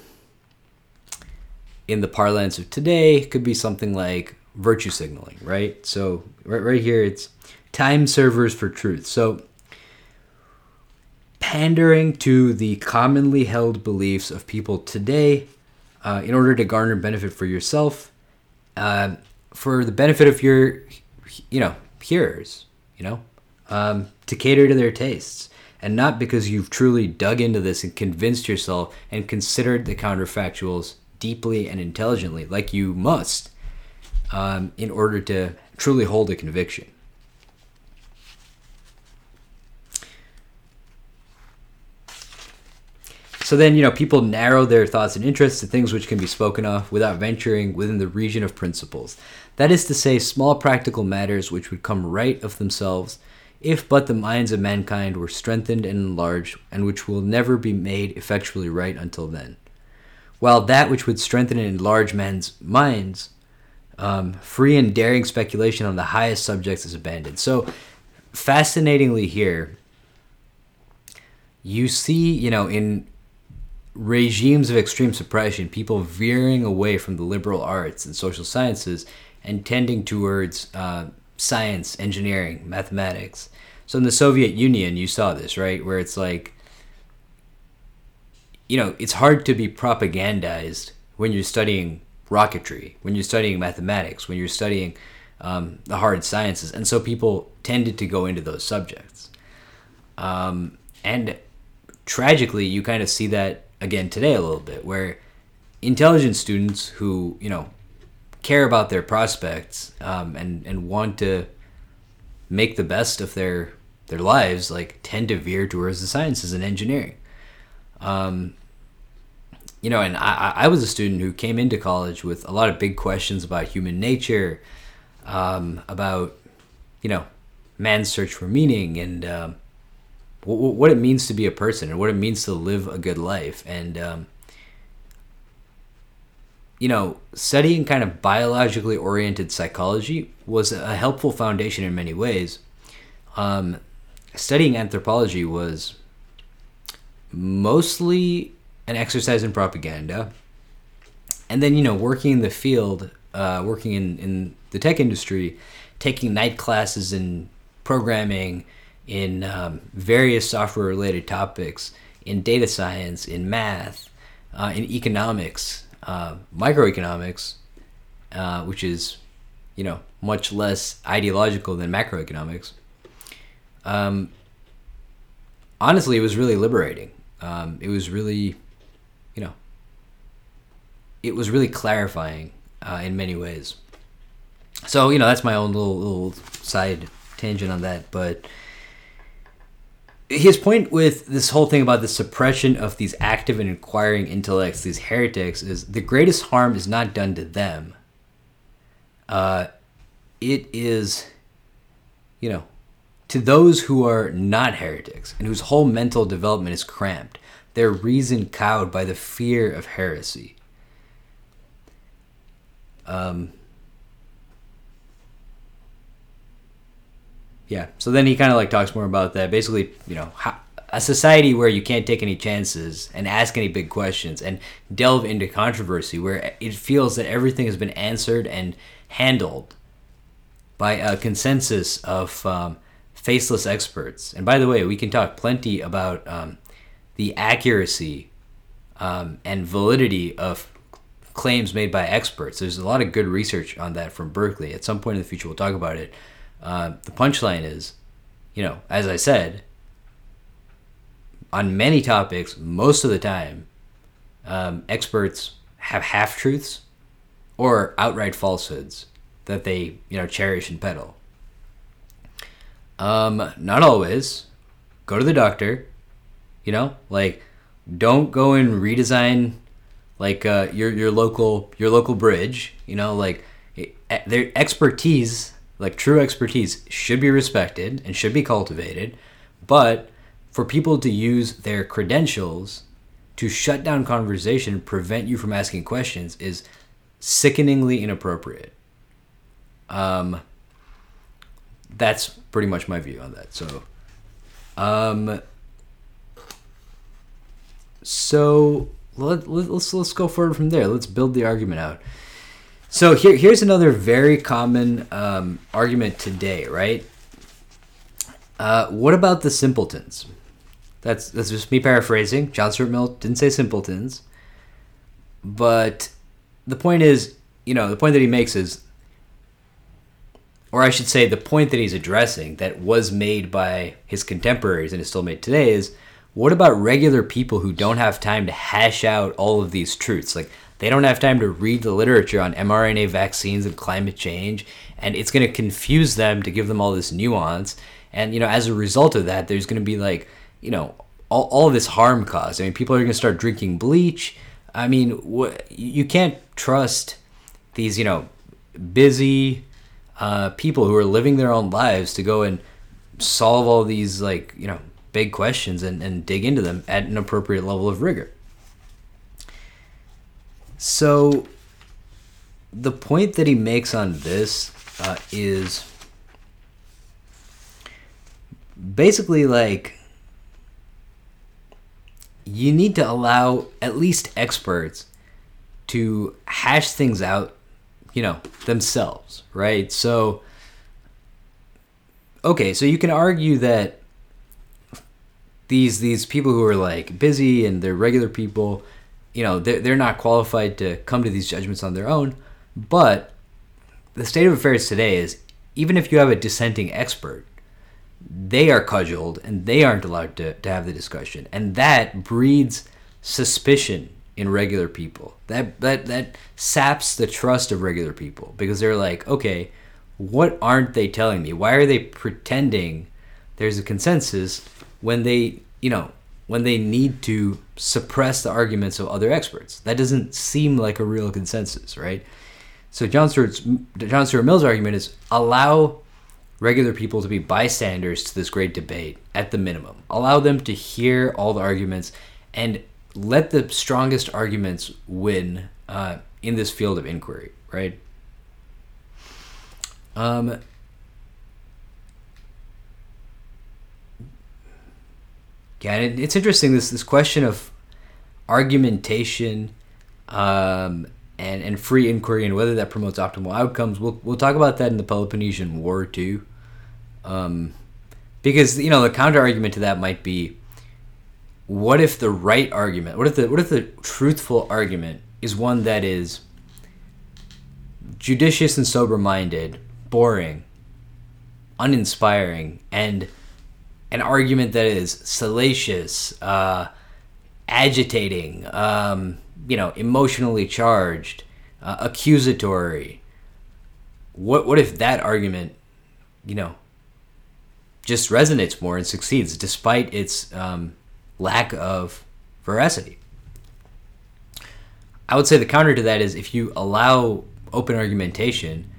in the parlance of today could be something like virtue signaling, right? So right, right here it's time servers for truth. So pandering to the commonly held beliefs of people today uh, in order to garner benefit for yourself, uh, for the benefit of your, you know, hearers, you know, um, to cater to their tastes. And not because you've truly dug into this and convinced yourself and considered the counterfactuals deeply and intelligently, like you must, um, in order to truly hold a conviction. So then, you know, people narrow their thoughts and interests to things which can be spoken of without venturing within the region of principles. That is to say, small practical matters which would come right of themselves if but the minds of mankind were strengthened and enlarged, and which will never be made effectually right until then while that which would strengthen and enlarge men's minds, um, free and daring speculation on the highest subjects is abandoned. So, fascinatingly, here, you see, you know, in regimes of extreme suppression, people veering away from the liberal arts and social sciences and tending towards uh, science, engineering, mathematics. So, in the Soviet Union, you saw this, right? Where it's like, you know, it's hard to be propagandized when you're studying rocketry, when you're studying mathematics, when you're studying um, the hard sciences. And so people tended to go into those subjects. Um, and tragically, you kind of see that again today a little bit, where intelligent students who, you know, care about their prospects um, and, and want to make the best of their their lives like tend to veer towards the sciences and engineering um, you know, and I, I was a student who came into college with a lot of big questions about human nature, um, about, you know, man's search for meaning and um, w- what it means to be a person and what it means to live a good life. And, um, you know, studying kind of biologically oriented psychology was a helpful foundation in many ways. Um, studying anthropology was mostly an exercise in propaganda and then you know working in the field, uh, working in in the tech industry, taking night classes in programming, in um, various software related topics, in data science, in math, uh, in economics, uh, microeconomics, uh, which is, you know, much less ideological than macroeconomics. Um, honestly, it was really liberating. Um, it was really, it was really clarifying uh, in many ways. So you know, that's my own little little side tangent on that, but his point with this whole thing about the suppression of these active and inquiring intellects, these heretics, is the greatest harm is not done to them. Uh, it is, you know, to those who are not heretics and whose whole mental development is cramped, their reason cowed by the fear of heresy. Um, yeah. So then he kind of like talks more about that. Basically, you know, how, a society where you can't take any chances and ask any big questions and delve into controversy, where it feels that everything has been answered and handled by a consensus of um, faceless experts. And by the way, we can talk plenty about um, the accuracy um, and validity of claims made by experts. There's a lot of good research on that from Berkeley. At some point in the future, we'll talk about it. Uh, the punchline is, you know, as I said, on many topics, most of the time, um, experts have half truths or outright falsehoods that they, you know, cherish and peddle. Um, not always. Go to the doctor. You know, like don't go and redesign like uh, your your local your local bridge. You know, like their expertise like true expertise should be respected and should be cultivated, but for people to use their credentials to shut down conversation, prevent you from asking questions is sickeningly inappropriate. Um, that's pretty much my view on that. So, um, so let, let, let's let's go forward from there. Let's build the argument out. So here, here's another very common um, argument today, right? Uh, what about the simpletons? That's that's just me paraphrasing. John Stuart Mill didn't say simpletons, but the point is, you know, the point that he makes is, or I should say, the point that he's addressing that was made by his contemporaries and is still made today is, what about regular people who don't have time to hash out all of these truths? Like they don't have time to read the literature on mRNA vaccines and climate change, and it's going to confuse them to give them all this nuance. And you know, as a result of that, there's going to be like, you know, all, all this harm caused. I mean, people are going to start drinking bleach. I mean, wh- you can't trust these, you know, busy uh, people who are living their own lives to go and solve all these like, you know, big questions and, and dig into them at an appropriate level of rigor. So, the point that he makes on this uh, is basically like you need to allow at least experts to hash things out, you know, themselves, right? So, okay, so you can argue that these these people who are like busy and they're regular people you know they're, they're not qualified to come to these judgments on their own. But the state of affairs today is even if you have a dissenting expert they are cudgeled and they aren't allowed to, to have the discussion. And that breeds suspicion in regular people. That that that saps the trust of regular people because they're like okay what aren't they telling me? Why are they pretending there's a consensus when they you know when they need to suppress the arguments of other experts. That doesn't seem like a real consensus, right? So John Stuart's John Stuart Mill's argument is allow regular people to be bystanders to this great debate at the minimum. Allow them to hear all the arguments and let the strongest arguments win uh, in this field of inquiry, right? Um, Yeah, and it, it's interesting this this question of argumentation um, and, and free inquiry and whether that promotes optimal outcomes. We'll, we'll talk about that in the Peloponnesian War too. Um, because, you know, the counter argument to that might be what if the right argument, what if the, what if the truthful argument is one that is judicious and sober minded, boring, uninspiring, and an argument that is salacious, uh, agitating, um, you know, emotionally charged, uh, accusatory. What what if that argument, you know, just resonates more and succeeds despite its um, lack of veracity? I would say the counter to that is if you allow open argumentation,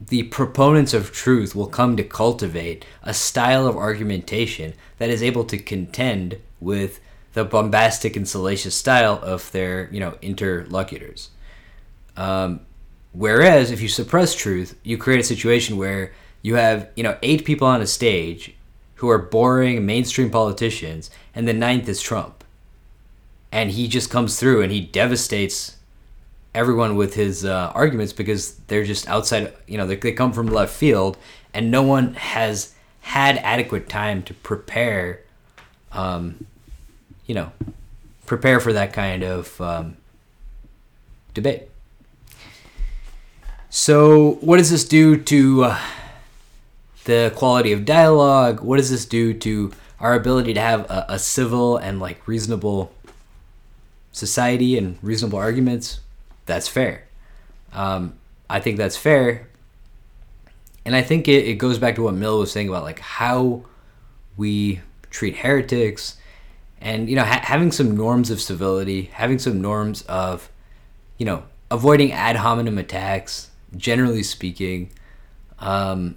the proponents of truth will come to cultivate a style of argumentation that is able to contend with the bombastic and salacious style of their you know interlocutors. Um, whereas if you suppress truth, you create a situation where you have you know eight people on a stage who are boring mainstream politicians, and the ninth is Trump, and he just comes through and he devastates everyone with his uh, arguments because they're just outside. You know, they, they come from left field, and no one has had adequate time to prepare. Um, you know, prepare for that kind of um, debate. So, what does this do to uh, the quality of dialogue? What does this do to our ability to have a, a civil and like reasonable society and reasonable arguments? That's fair. Um, I think that's fair. And I think it, it goes back to what Mill was saying about like how we treat heretics and, you know, ha- having some norms of civility, having some norms of, you know, avoiding ad hominem attacks, generally speaking, um,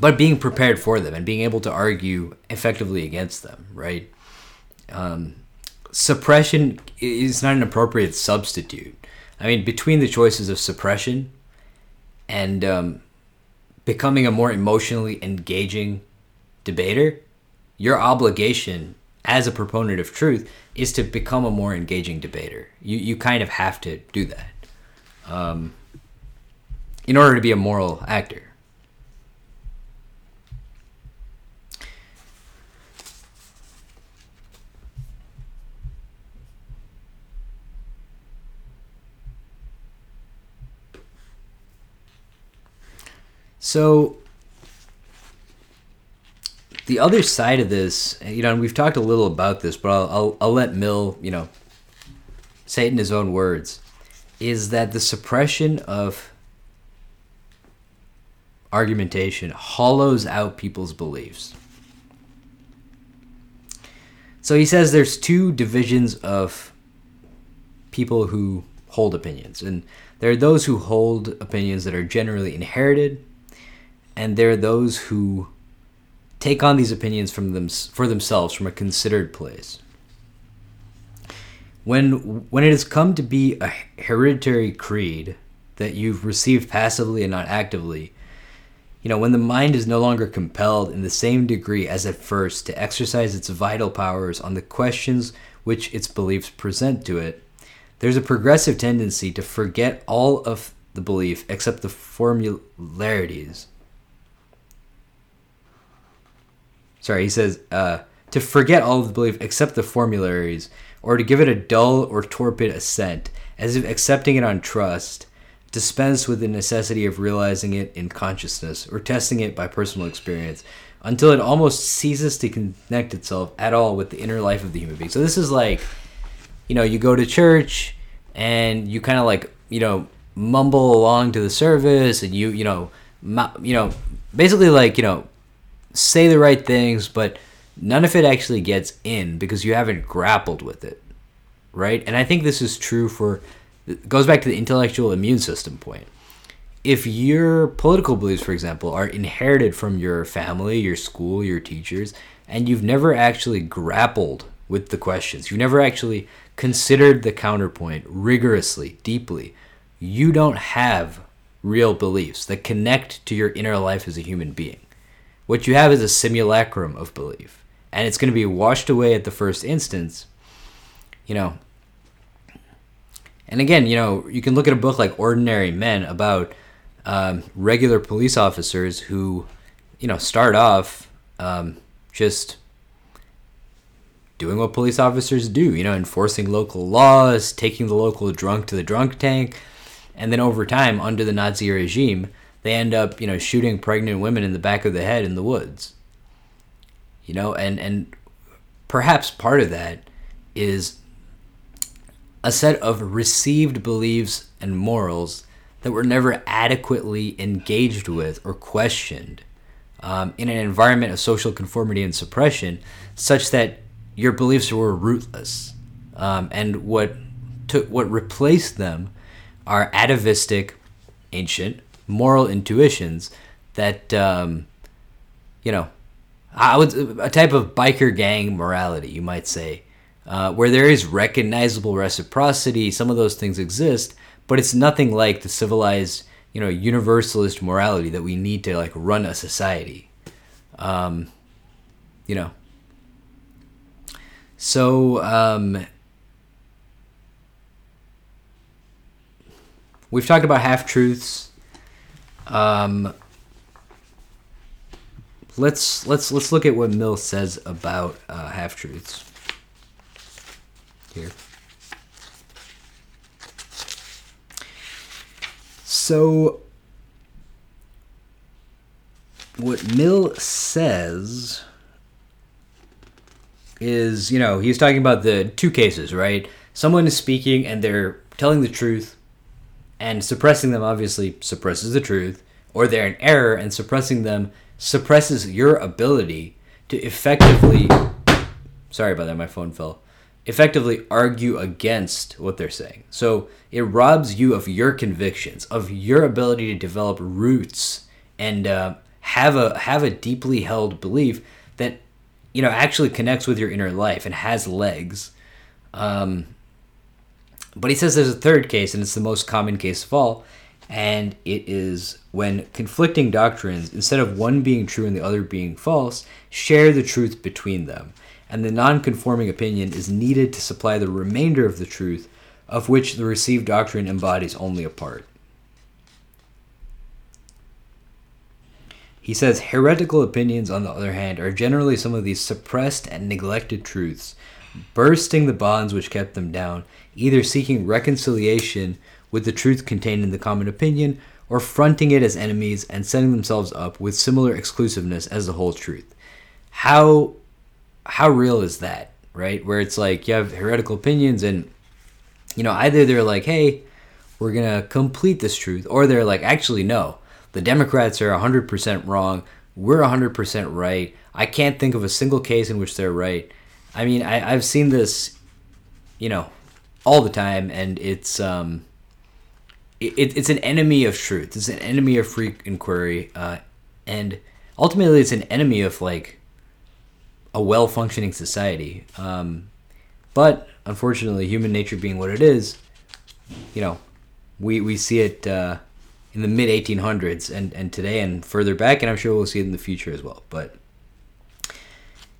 but being prepared for them and being able to argue effectively against them, right? Um, suppression is not an appropriate substitute. I mean, between the choices of suppression and um, becoming a more emotionally engaging debater, your obligation as a proponent of truth is to become a more engaging debater. You, you kind of have to do that um, in order to be a moral actor. So the other side of this, you know, and we've talked a little about this, but I'll, I'll, I'll let Mill, you know, say it in his own words, is that the suppression of argumentation hollows out people's beliefs. So he says there's two divisions of people who hold opinions, and there are those who hold opinions that are generally inherited and there are those who take on these opinions from them for themselves from a considered place. When when it has come to be a hereditary creed that you've received passively and not actively, you know, when the mind is no longer compelled in the same degree as at first to exercise its vital powers on the questions which its beliefs present to it, there's a progressive tendency to forget all of the belief except the formularities sorry, he says uh, to forget all of the belief except the formularies, or to give it a dull or torpid assent, as if accepting it on trust, dispense with the necessity of realizing it in consciousness or testing it by personal experience until it almost ceases to connect itself at all with the inner life of the human being. So this is like, you know, you go to church and you kind of like, you know, mumble along to the service and you, you know, you know, basically like, you know, say the right things, but none of it actually gets in because you haven't grappled with it, right? And I think this is true for goes back to the intellectual immune system point. If your political beliefs, for example, are inherited from your family, your school, your teachers, and you've never actually grappled with the questions, you've never actually considered the counterpoint rigorously, deeply, you don't have real beliefs that connect to your inner life as a human being. What you have is a simulacrum of belief, and it's going to be washed away at the first instance. You know, And again, you know, you can look at a book like Ordinary Men about um, regular police officers who, you know, start off um, just doing what police officers do, you know, enforcing local laws, taking the local drunk to the drunk tank, and then over time, under the Nazi regime, they end up, you know, shooting pregnant women in the back of the head in the woods. You know, and and perhaps part of that is a set of received beliefs and morals that were never adequately engaged with or questioned um, in an environment of social conformity and suppression, such that your beliefs were rootless, um, and what took what replaced them are atavistic, ancient moral intuitions that um, you know, I would a type of biker gang morality, you might say, uh, where there is recognizable reciprocity. Some of those things exist, but it's nothing like the civilized, you know, universalist morality that we need to like run a society. Um, you know, so um, we've talked about half truths. Um, let's let's let's look at what Mill says about uh, half truths here. So, what Mill says is, you know, he's talking about the two cases, right? Someone is speaking and they're telling the truth, and suppressing them obviously suppresses the truth, or they're in error and suppressing them suppresses your ability to effectively. Sorry about that, my phone fell. Effectively argue against what they're saying. So it robs you of your convictions, of your ability to develop roots and uh, have a have a deeply held belief that you know actually connects with your inner life and has legs. Um, but he says there's a third case, and it's the most common case of all, and it is when conflicting doctrines, instead of one being true and the other being false, share the truth between them, and the non-conforming opinion is needed to supply the remainder of the truth, of which the received doctrine embodies only a part. He says heretical opinions, on the other hand, are generally some of these suppressed and neglected truths, bursting the bonds which kept them down, either seeking reconciliation with the truth contained in the common opinion, or fronting it as enemies and setting themselves up with similar exclusiveness as the whole truth. How how real is that, right? Where it's like you have heretical opinions and you know, either they're like, "Hey, we're going to complete this truth," or they're like, "Actually, no the Democrats are 100% wrong. We're 100% right. I can't think of a single case in which they're right. I mean, I, I've seen this, you know, all the time, and it's um, it, it's an enemy of truth. It's an enemy of free inquiry, uh, and ultimately, it's an enemy of like a well-functioning society. Um, but unfortunately, human nature being what it is, you know, we we see it. Uh, in the mid 1800s and, and today and further back, and I'm sure we'll see it in the future as well. But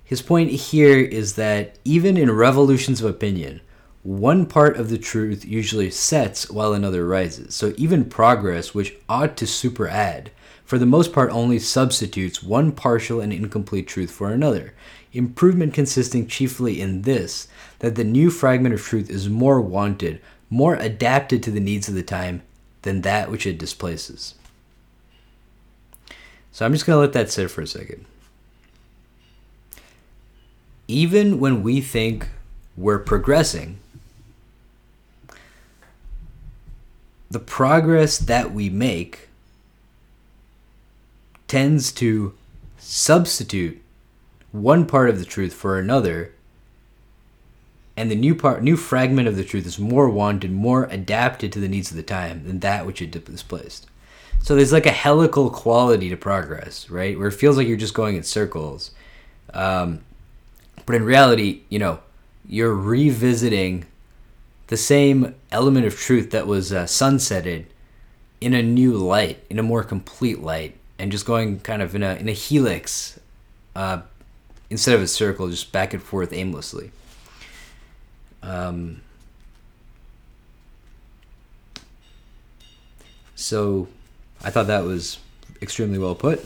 his point here is that even in revolutions of opinion, one part of the truth usually sets while another rises. So even progress, which ought to superadd, for the most part only substitutes one partial and incomplete truth for another. Improvement consisting chiefly in this that the new fragment of truth is more wanted, more adapted to the needs of the time, than that which it displaces. So I'm just going to let that sit for a second. Even when we think we're progressing, the progress that we make tends to substitute one part of the truth for another and the new part, new fragment of the truth is more wanted, more adapted to the needs of the time than that which it displaced. So there's like a helical quality to progress, right? Where it feels like you're just going in circles, um, but in reality, you know, you're revisiting the same element of truth that was uh, sunsetted in a new light, in a more complete light, and just going kind of in a in a helix uh, instead of a circle, just back and forth aimlessly. Um, So I thought that was extremely well put.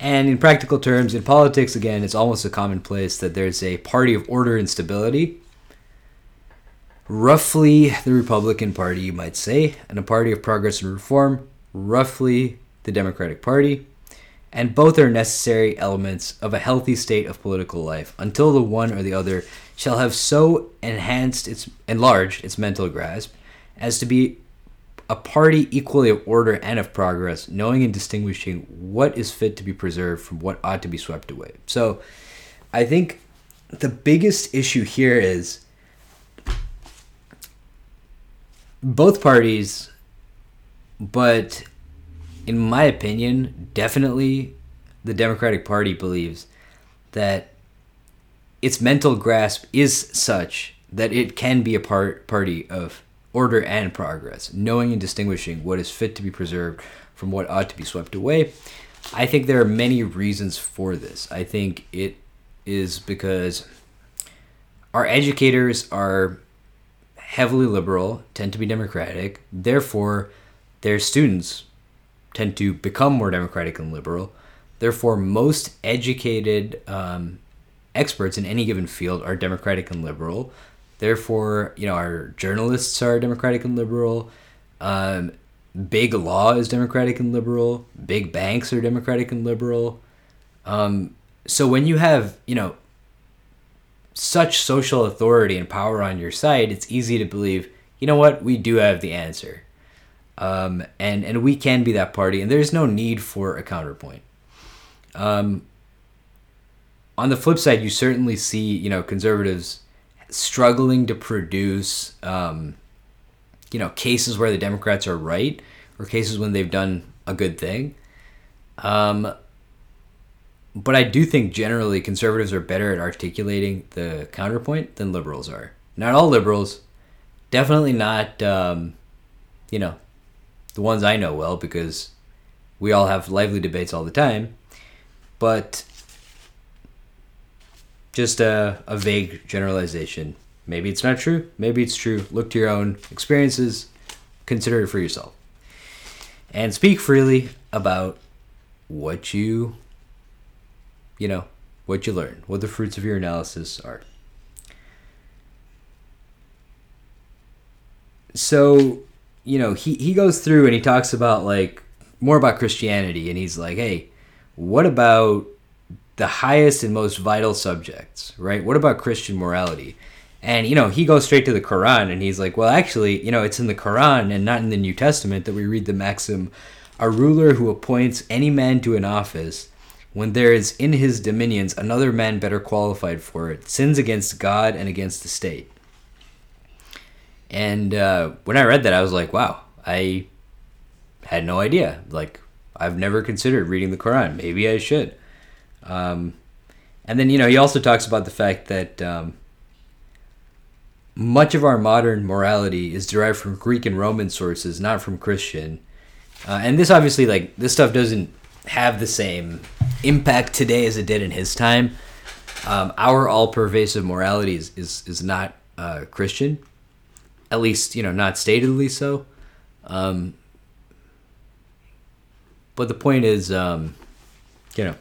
And in practical terms, in politics, again, it's almost a commonplace that there's a party of order and stability. Roughly the Republican Party, you might say, and a party of progress and reform, roughly the Democratic Party. And both are necessary elements of a healthy state of political life until the one or the other shall have so enhanced its enlarged its mental grasp as to be a party equally of order and of progress, knowing and distinguishing what is fit to be preserved from what ought to be swept away. So I think the biggest issue here is both parties, but in my opinion, definitely the Democratic Party believes that its mental grasp is such that it can be a part party of order and progress, knowing and distinguishing what is fit to be preserved from what ought to be swept away. I think there are many reasons for this. I think it is because our educators are heavily liberal, tend to be democratic, therefore, their students tend to become more democratic and liberal. Therefore, most educated um, experts in any given field are democratic and liberal. Therefore, you know, our journalists are democratic and liberal. Um, big law is democratic and liberal. Big banks are democratic and liberal. Um, so when you have, you know, such social authority and power on your side, it's easy to believe, you know what, we do have the answer. Um, and, and we can be that party, and there's no need for a counterpoint. Um, on the flip side, you certainly see, you know, conservatives struggling to produce, um, you know, cases where the Democrats are right or cases when they've done a good thing. Um, but I do think generally conservatives are better at articulating the counterpoint than liberals are. Not all liberals, definitely not, um, you know, the ones I know well because we all have lively debates all the time. But just a, a vague generalization. Maybe it's not true. Maybe it's true. Look to your own experiences. Consider it for yourself. And speak freely about what you, you know, what you learn, what the fruits of your analysis are. So, you know, he, he goes through and he talks about like more about Christianity and he's like, hey, what about the highest and most vital subjects, right? What about Christian morality? And you know, he goes straight to the Quran and he's like, well, actually, you know, it's in the Quran and not in the New Testament that we read the maxim a ruler who appoints any man to an office when there is in his dominions another man better qualified for it sins against God and against the state. And uh, when I read that, I was like, wow, I had no idea. Like, I've never considered reading the Quran. Maybe I should. Um, and then, you know, he also talks about the fact that um, much of our modern morality is derived from Greek and Roman sources, not from Christian. Uh, and this obviously, like, this stuff doesn't have the same impact today as it did in his time. Um, our all pervasive morality is, is, is not uh, Christian, at least, you know, not statedly so. Um, but the point is, um, you know,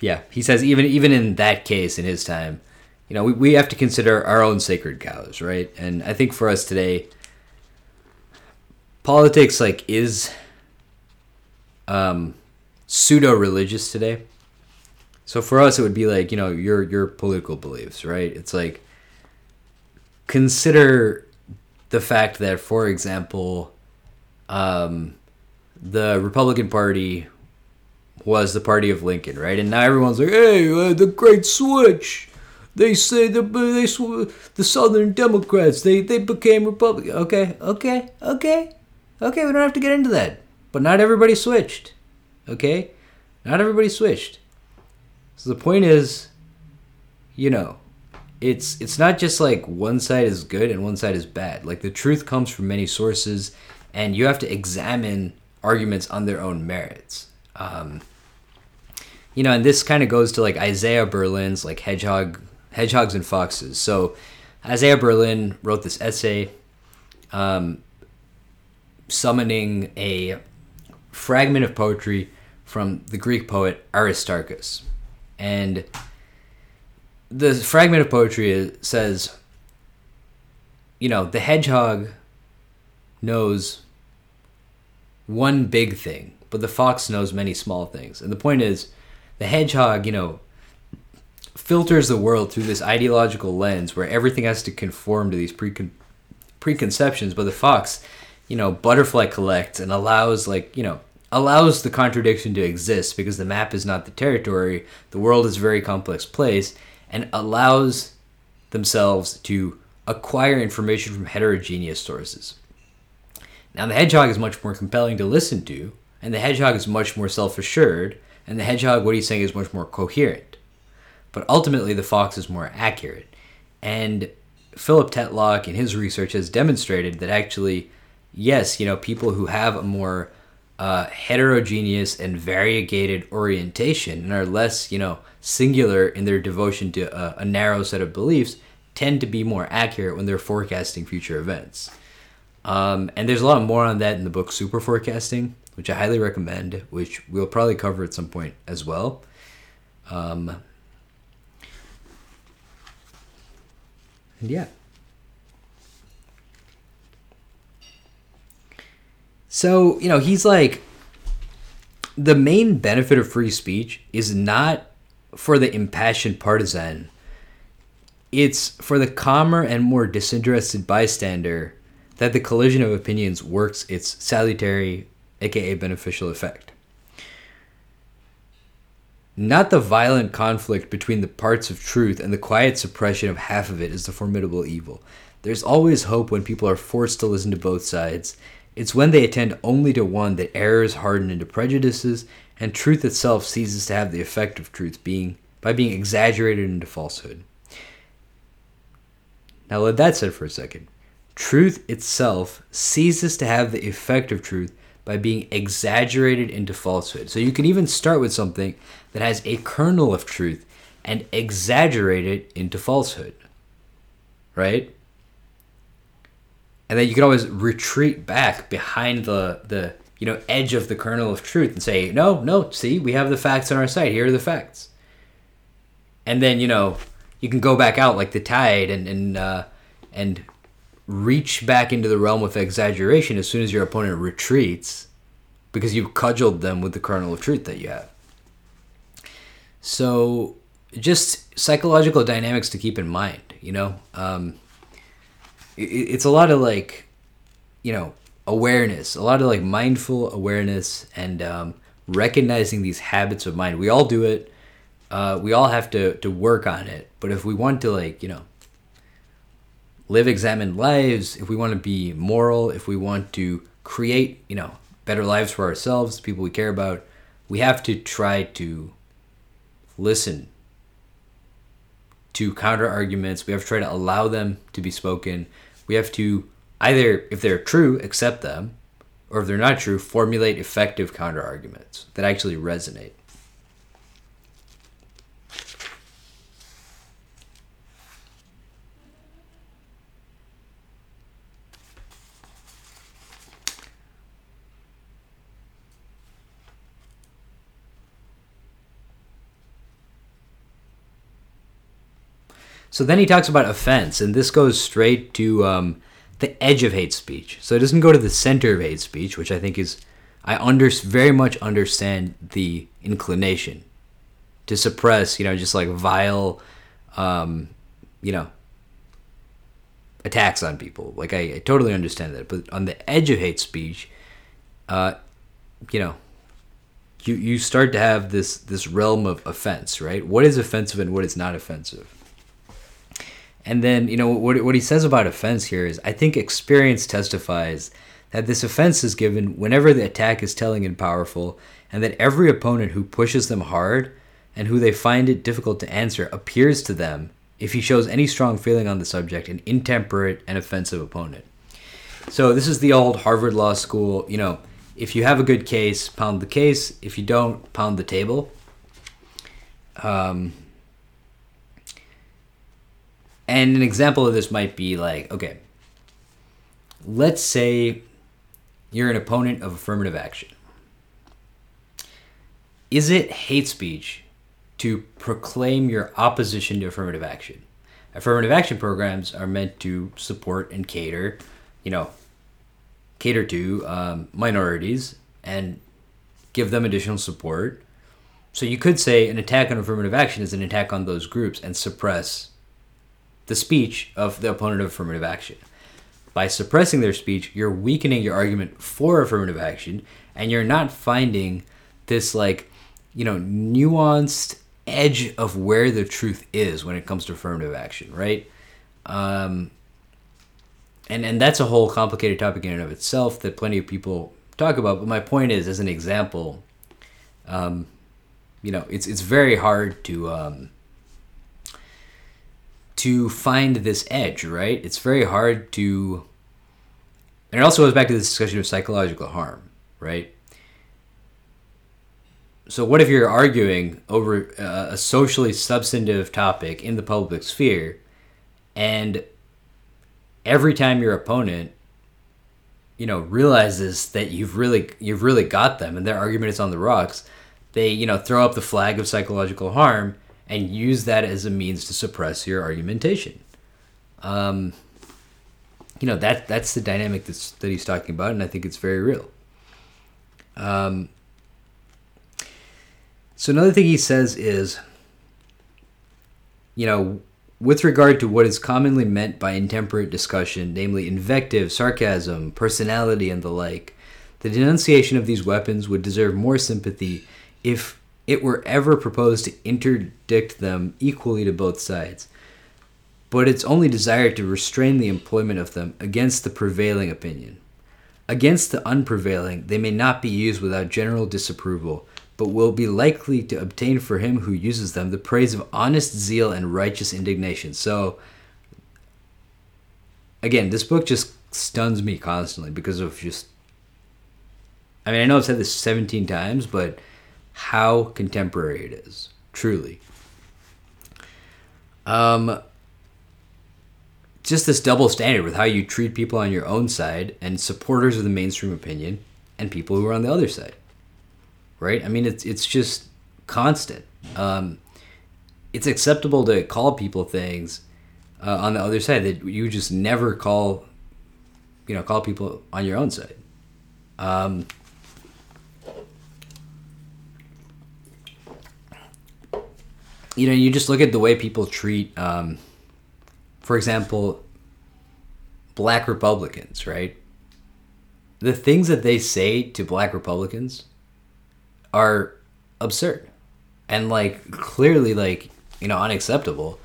yeah, he says even even in that case, in his time, you know, we, we have to consider our own sacred cows, right? And I think for us today, politics like is um, pseudo religious today. So for us, it would be like you know your your political beliefs, right? It's like consider the fact that, for example, um, the Republican Party was the party of Lincoln, right? And now everyone's like, "Hey, uh, the Great Switch." They say the they the Southern Democrats they they became Republican. Okay, okay, okay, okay. We don't have to get into that. But not everybody switched. Okay, not everybody switched. So the point is, you know, it's it's not just like one side is good and one side is bad. Like the truth comes from many sources, and you have to examine arguments on their own merits. Um, you know, and this kind of goes to like Isaiah Berlin's like hedgehog, hedgehogs and foxes. So Isaiah Berlin wrote this essay, um, summoning a fragment of poetry from the Greek poet Aristarchus. And the fragment of poetry says, you know, the hedgehog knows one big thing, but the fox knows many small things. And the point is, the hedgehog, you know, filters the world through this ideological lens where everything has to conform to these precon- preconceptions, but the fox, you know, butterfly collects and allows, like, you know, allows the contradiction to exist because the map is not the territory, the world is a very complex place, and allows themselves to acquire information from heterogeneous sources. Now, the hedgehog is much more compelling to listen to, and the hedgehog is much more self assured, and the hedgehog, what he's saying, is much more coherent. But ultimately, the fox is more accurate. And Philip Tetlock, in his research, has demonstrated that actually, yes, you know, people who have a more uh, heterogeneous and variegated orientation and are less, you know, singular in their devotion to a, a narrow set of beliefs tend to be more accurate when they're forecasting future events. Um, and there's a lot more on that in the book Super Forecasting, which I highly recommend, which we'll probably cover at some point as well. Um, and yeah. So, you know, he's like, the main benefit of free speech is not for the impassioned partisan, it's for the calmer and more disinterested bystander that the collision of opinions works its salutary, aka beneficial effect. Not the violent conflict between the parts of truth and the quiet suppression of half of it is the formidable evil. There's always hope when people are forced to listen to both sides. It's when they attend only to one that errors harden into prejudices and truth itself ceases to have the effect of truth being by being exaggerated into falsehood. Now let that sit for a second. Truth itself ceases to have the effect of truth by being exaggerated into falsehood. So you can even start with something that has a kernel of truth and exaggerate it into falsehood. Right? And then you can always retreat back behind the the you know edge of the kernel of truth and say, "No, no, see, we have the facts on our side. Here are the facts." And then, you know, you can go back out like the tide and and uh, and reach back into the realm of exaggeration as soon as your opponent retreats because you've cudgeled them with the kernel of truth that you have. So, just psychological dynamics to keep in mind, you know? Um, it, it's a lot of like, you know, awareness, a lot of like mindful awareness and um, recognizing these habits of mind. We all do it. Uh, we all have to, to work on it. But if we want to, like, you know, live examined lives, if we want to be moral, if we want to create, you know, better lives for ourselves, people we care about, we have to try to listen to counter arguments. We have to try to allow them to be spoken. We have to either, if they're true, accept them, or if they're not true, formulate effective counter arguments that actually resonate. So then he talks about offense, and this goes straight to um, the edge of hate speech. So it doesn't go to the center of hate speech, which I think is, I under, very much understand the inclination to suppress, you know, just like vile, um, you know, attacks on people. Like I, I, totally understand that. But on the edge of hate speech, uh, you know, you you start to have this this realm of offense, right? What is offensive and what is not offensive? And then, you know, what, what he says about offense here is I think experience testifies that this offense is given whenever the attack is telling and powerful, and that every opponent who pushes them hard and who they find it difficult to answer appears to them, if he shows any strong feeling on the subject, an intemperate and offensive opponent. So, this is the old Harvard Law School, you know, if you have a good case, pound the case. If you don't, pound the table. Um, and an example of this might be like, okay, let's say you're an opponent of affirmative action. Is it hate speech to proclaim your opposition to affirmative action? Affirmative action programs are meant to support and cater, you know, cater to um, minorities and give them additional support. So you could say an attack on affirmative action is an attack on those groups and suppress the speech of the opponent of affirmative action. By suppressing their speech, you're weakening your argument for affirmative action, and you're not finding this, like, you know, nuanced edge of where the truth is when it comes to affirmative action, right? Um, and and that's a whole complicated topic in and of itself that plenty of people talk about. But my point is, as an example, um, you know, it's it's very hard to um, to find this edge, right? It's very hard to, and it also goes back to this discussion of psychological harm, right? So, what if you're arguing over uh, a socially substantive topic in the public sphere, and every time your opponent, you know, realizes that you've really you've really got them, and their argument is on the rocks, they you know throw up the flag of psychological harm and use that as a means to suppress your argumentation. Um, you know that that's the dynamic that's, that he's talking about, and I think it's very real. Um, so another thing he says is, you know, with regard to what is commonly meant by intemperate discussion, namely invective, sarcasm, personality, and the like, the denunciation of these weapons would deserve more sympathy if it were ever proposed to interdict them equally to both sides. But it's only desired to restrain the employment of them against the prevailing opinion. Against the unprevailing, they may not be used without general disapproval, but will be likely to obtain for him who uses them the praise of honest zeal and righteous indignation. So, again, this book just stuns me constantly because of just. I mean, I know I've said this 17 times, but how contemporary it is, truly. Um, just this double standard with how you treat people on your own side and supporters of the mainstream opinion and people who are on the other side. Right? I mean, it's it's just constant. Um, it's acceptable to call people things uh, on the other side that you just never call, you know, call people on your own side. Um, you know, you just look at the way people treat, um, for example, black Republicans, right? The things that they say to black Republicans are absurd and like clearly like you know unacceptable.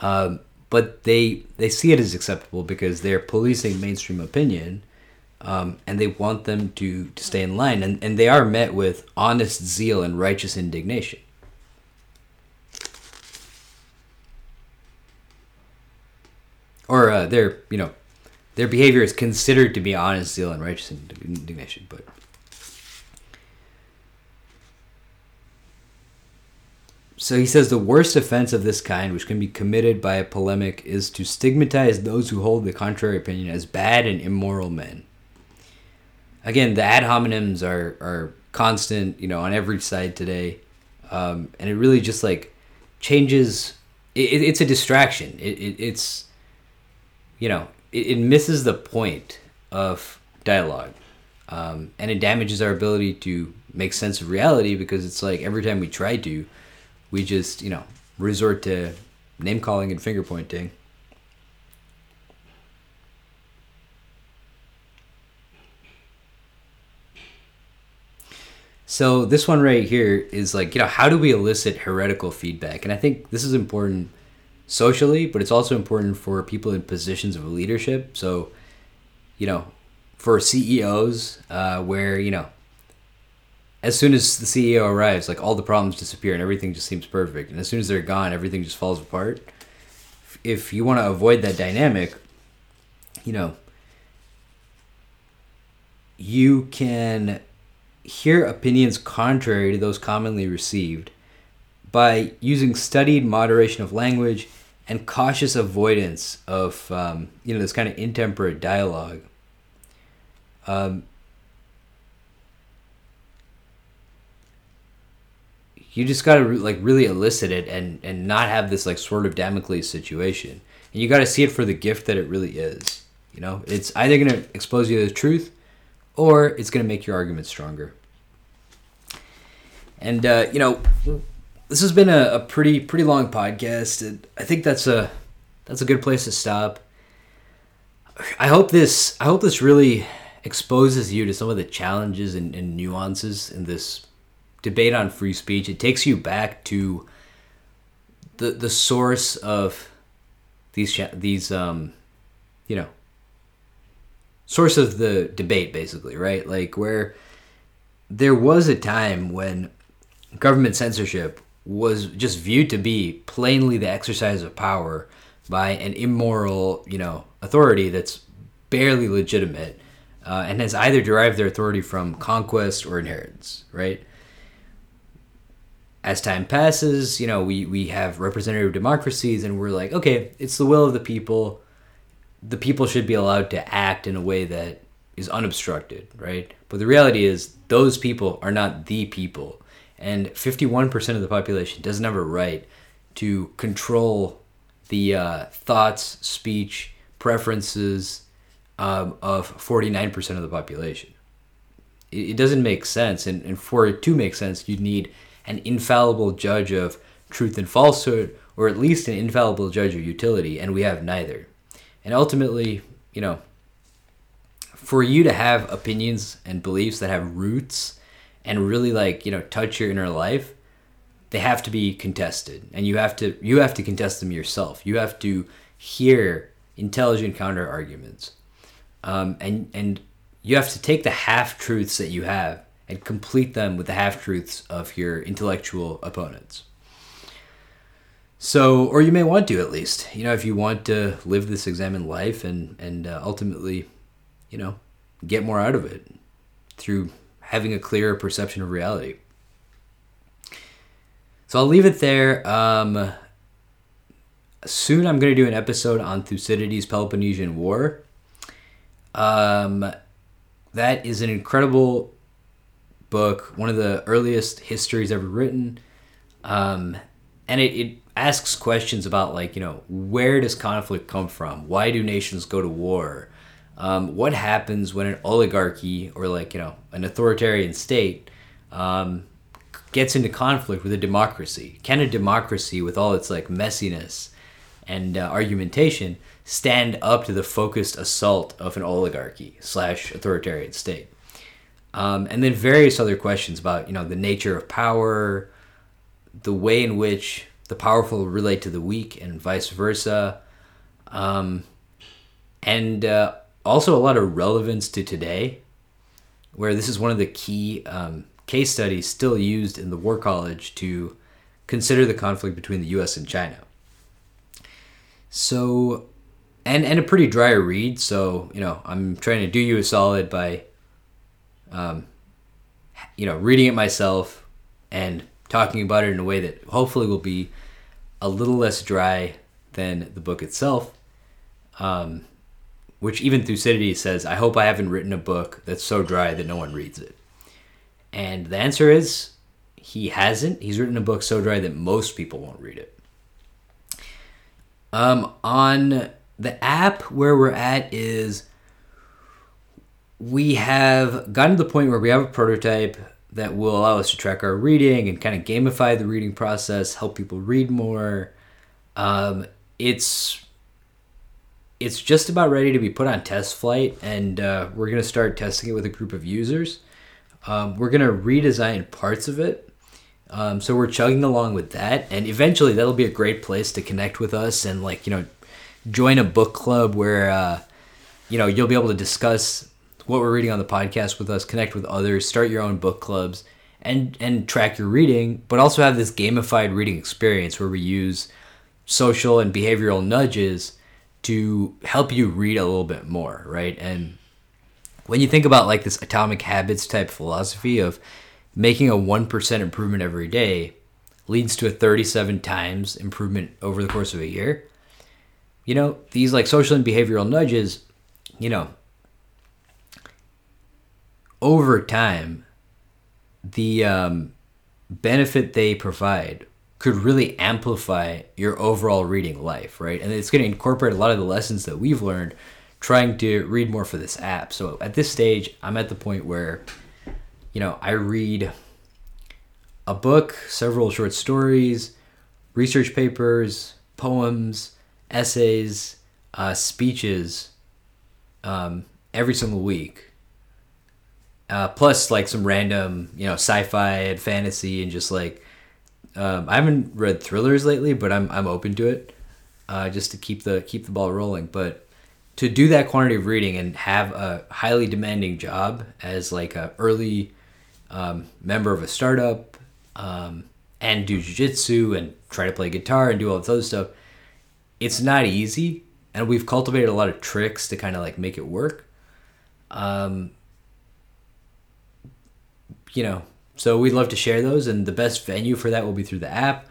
Um, but they they see it as acceptable because they're policing mainstream opinion. Um, and they want them to, to stay in line, and, and they are met with honest zeal and righteous indignation. Or uh, their you know their behavior is considered to be honest zeal and righteous indignation but so he says the worst offense of this kind which can be committed by a polemic is to stigmatize those who hold the contrary opinion as bad and immoral men. Again the ad hominems are are constant you know on every side today. Um, and it really just like changes it, it's a distraction. It, it, it's you know, it, it misses the point of dialogue. Um, and it damages our ability to make sense of reality because it's like every time we try to, we just, you know, resort to name calling and finger pointing. So this one right here is like, you know, how do we elicit heretical feedback? And I think this is important socially, but it's also important for people in positions of leadership. So, you know, for CEOs, uh, where, you know, as soon as the CEO arrives, like all the problems disappear and everything just seems perfect. And as soon as they're gone, everything just falls apart. If you want to avoid that dynamic, you know, you can hear opinions contrary to those commonly received by using studied moderation of language and cautious avoidance of um, you know this kind of intemperate dialogue. Um, you just got to re- like really elicit it and and not have this like sword of Damocles situation. And you got to see it for the gift that it really is. You know, it's either going to expose you to the truth, or it's going to make your argument stronger. And uh, you know, this has been a, a pretty pretty long podcast. And I think that's a that's a good place to stop. I hope this I hope this really exposes you to some of the challenges and, and nuances in this debate on free speech. It takes you back to the the source of these these um you know source of the debate basically right like where there was a time when government censorship was just viewed to be plainly the exercise of power by an immoral, you know, authority that's barely legitimate uh, and has either derived their authority from conquest or inheritance, right? As time passes, you know, we, we have representative democracies and we're like, okay, it's the will of the people. The people should be allowed to act in a way that is unobstructed, right? But the reality is, those people are not the people and 51% of the population doesn't have a right to control the uh, thoughts, speech, preferences um, of 49% of the population. It, it doesn't make sense, and, and for it to make sense, you need an infallible judge of truth and falsehood, or at least an infallible judge of utility, and we have neither. And ultimately, you know, for you to have opinions and beliefs that have roots and really like you know touch your inner life they have to be contested. And you have to you have to contest them yourself. You have to hear intelligent counter arguments um, and and you have to take the half truths that you have and complete them with the half truths of your intellectual opponents. So or you may want to at least. You know if you want to live this examined life and and uh, ultimately you know get more out of it through having a clearer perception of reality. So I'll leave it there. Um, soon I'm going to do an episode on Thucydides' Peloponnesian War. Um, that is an incredible book, one of the earliest histories ever written. Um, and it, it asks questions about, like, you know, where does conflict come from? Why do nations go to war? Um, what happens when an oligarchy or like you know an authoritarian state um, gets into conflict with a democracy? Can a democracy with all its like messiness and uh, argumentation stand up to the focused assault of an oligarchy slash authoritarian state? Um, and then various other questions about you know the nature of power the way in which the powerful relate to the weak and vice versa. Um, and uh, also a lot of relevance to today, where this is one of the key um, case studies still used in the War College to consider the conflict between the U.S. and China. So, and and a pretty dry read. So you know, I'm trying to do you a solid by, um, you know, reading it myself and talking about it in a way that hopefully will be a little less dry than the book itself. Um, which even Thucydides says, I hope I haven't written a book that's so dry that no one reads it. And the answer is he hasn't. He's written a book so dry that most people won't read it. Um, on the app, where we're at is we have gotten to the point where we have a prototype that will allow us to track our reading and kind of gamify the reading process, help people read more. Um, it's it's just about ready to be put on test flight, and uh, we're going to start testing it with a group of users. Um, we're going to redesign parts of it. Um, so we're chugging along with that, and eventually that'll be a great place to connect with us and like you know join a book club where uh, you know you'll be able to discuss what we're reading on the podcast with us, connect with others, start your own book clubs, and and track your reading, but also have this gamified reading experience where we use social and behavioral nudges to help you read a little bit more, right? And when you think about like this atomic habits type philosophy of making a 1% improvement every day leads to a 37 times improvement over the course of a year. You know, these like social and behavioral nudges, you know, over time, the um, benefit they provide could really amplify your overall reading life, right? And it's going to incorporate a lot of the lessons that we've learned trying to read more for this app. So at this stage, I'm at the point where, you know, I read a book, several short stories, research papers, poems, essays, uh, speeches um, every single week. Uh, plus, like some random, you know, sci-fi and fantasy, and just like um, I haven't read thrillers lately, but I'm I'm open to it, uh, just to keep the keep the ball rolling. But to do that quantity of reading and have a highly demanding job as like a early um, member of a startup um, and do jujitsu and try to play guitar and do all this other stuff, it's not easy. And we've cultivated a lot of tricks to kind of like make it work. Um, you know, so we'd love to share those, and the best venue for that will be through the app.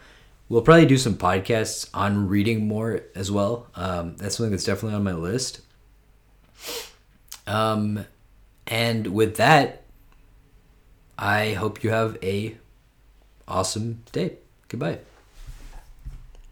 We'll probably do some podcasts on reading more as well. Um, that's something that's definitely on my list. Um, and with that, I hope you have a awesome day. Goodbye.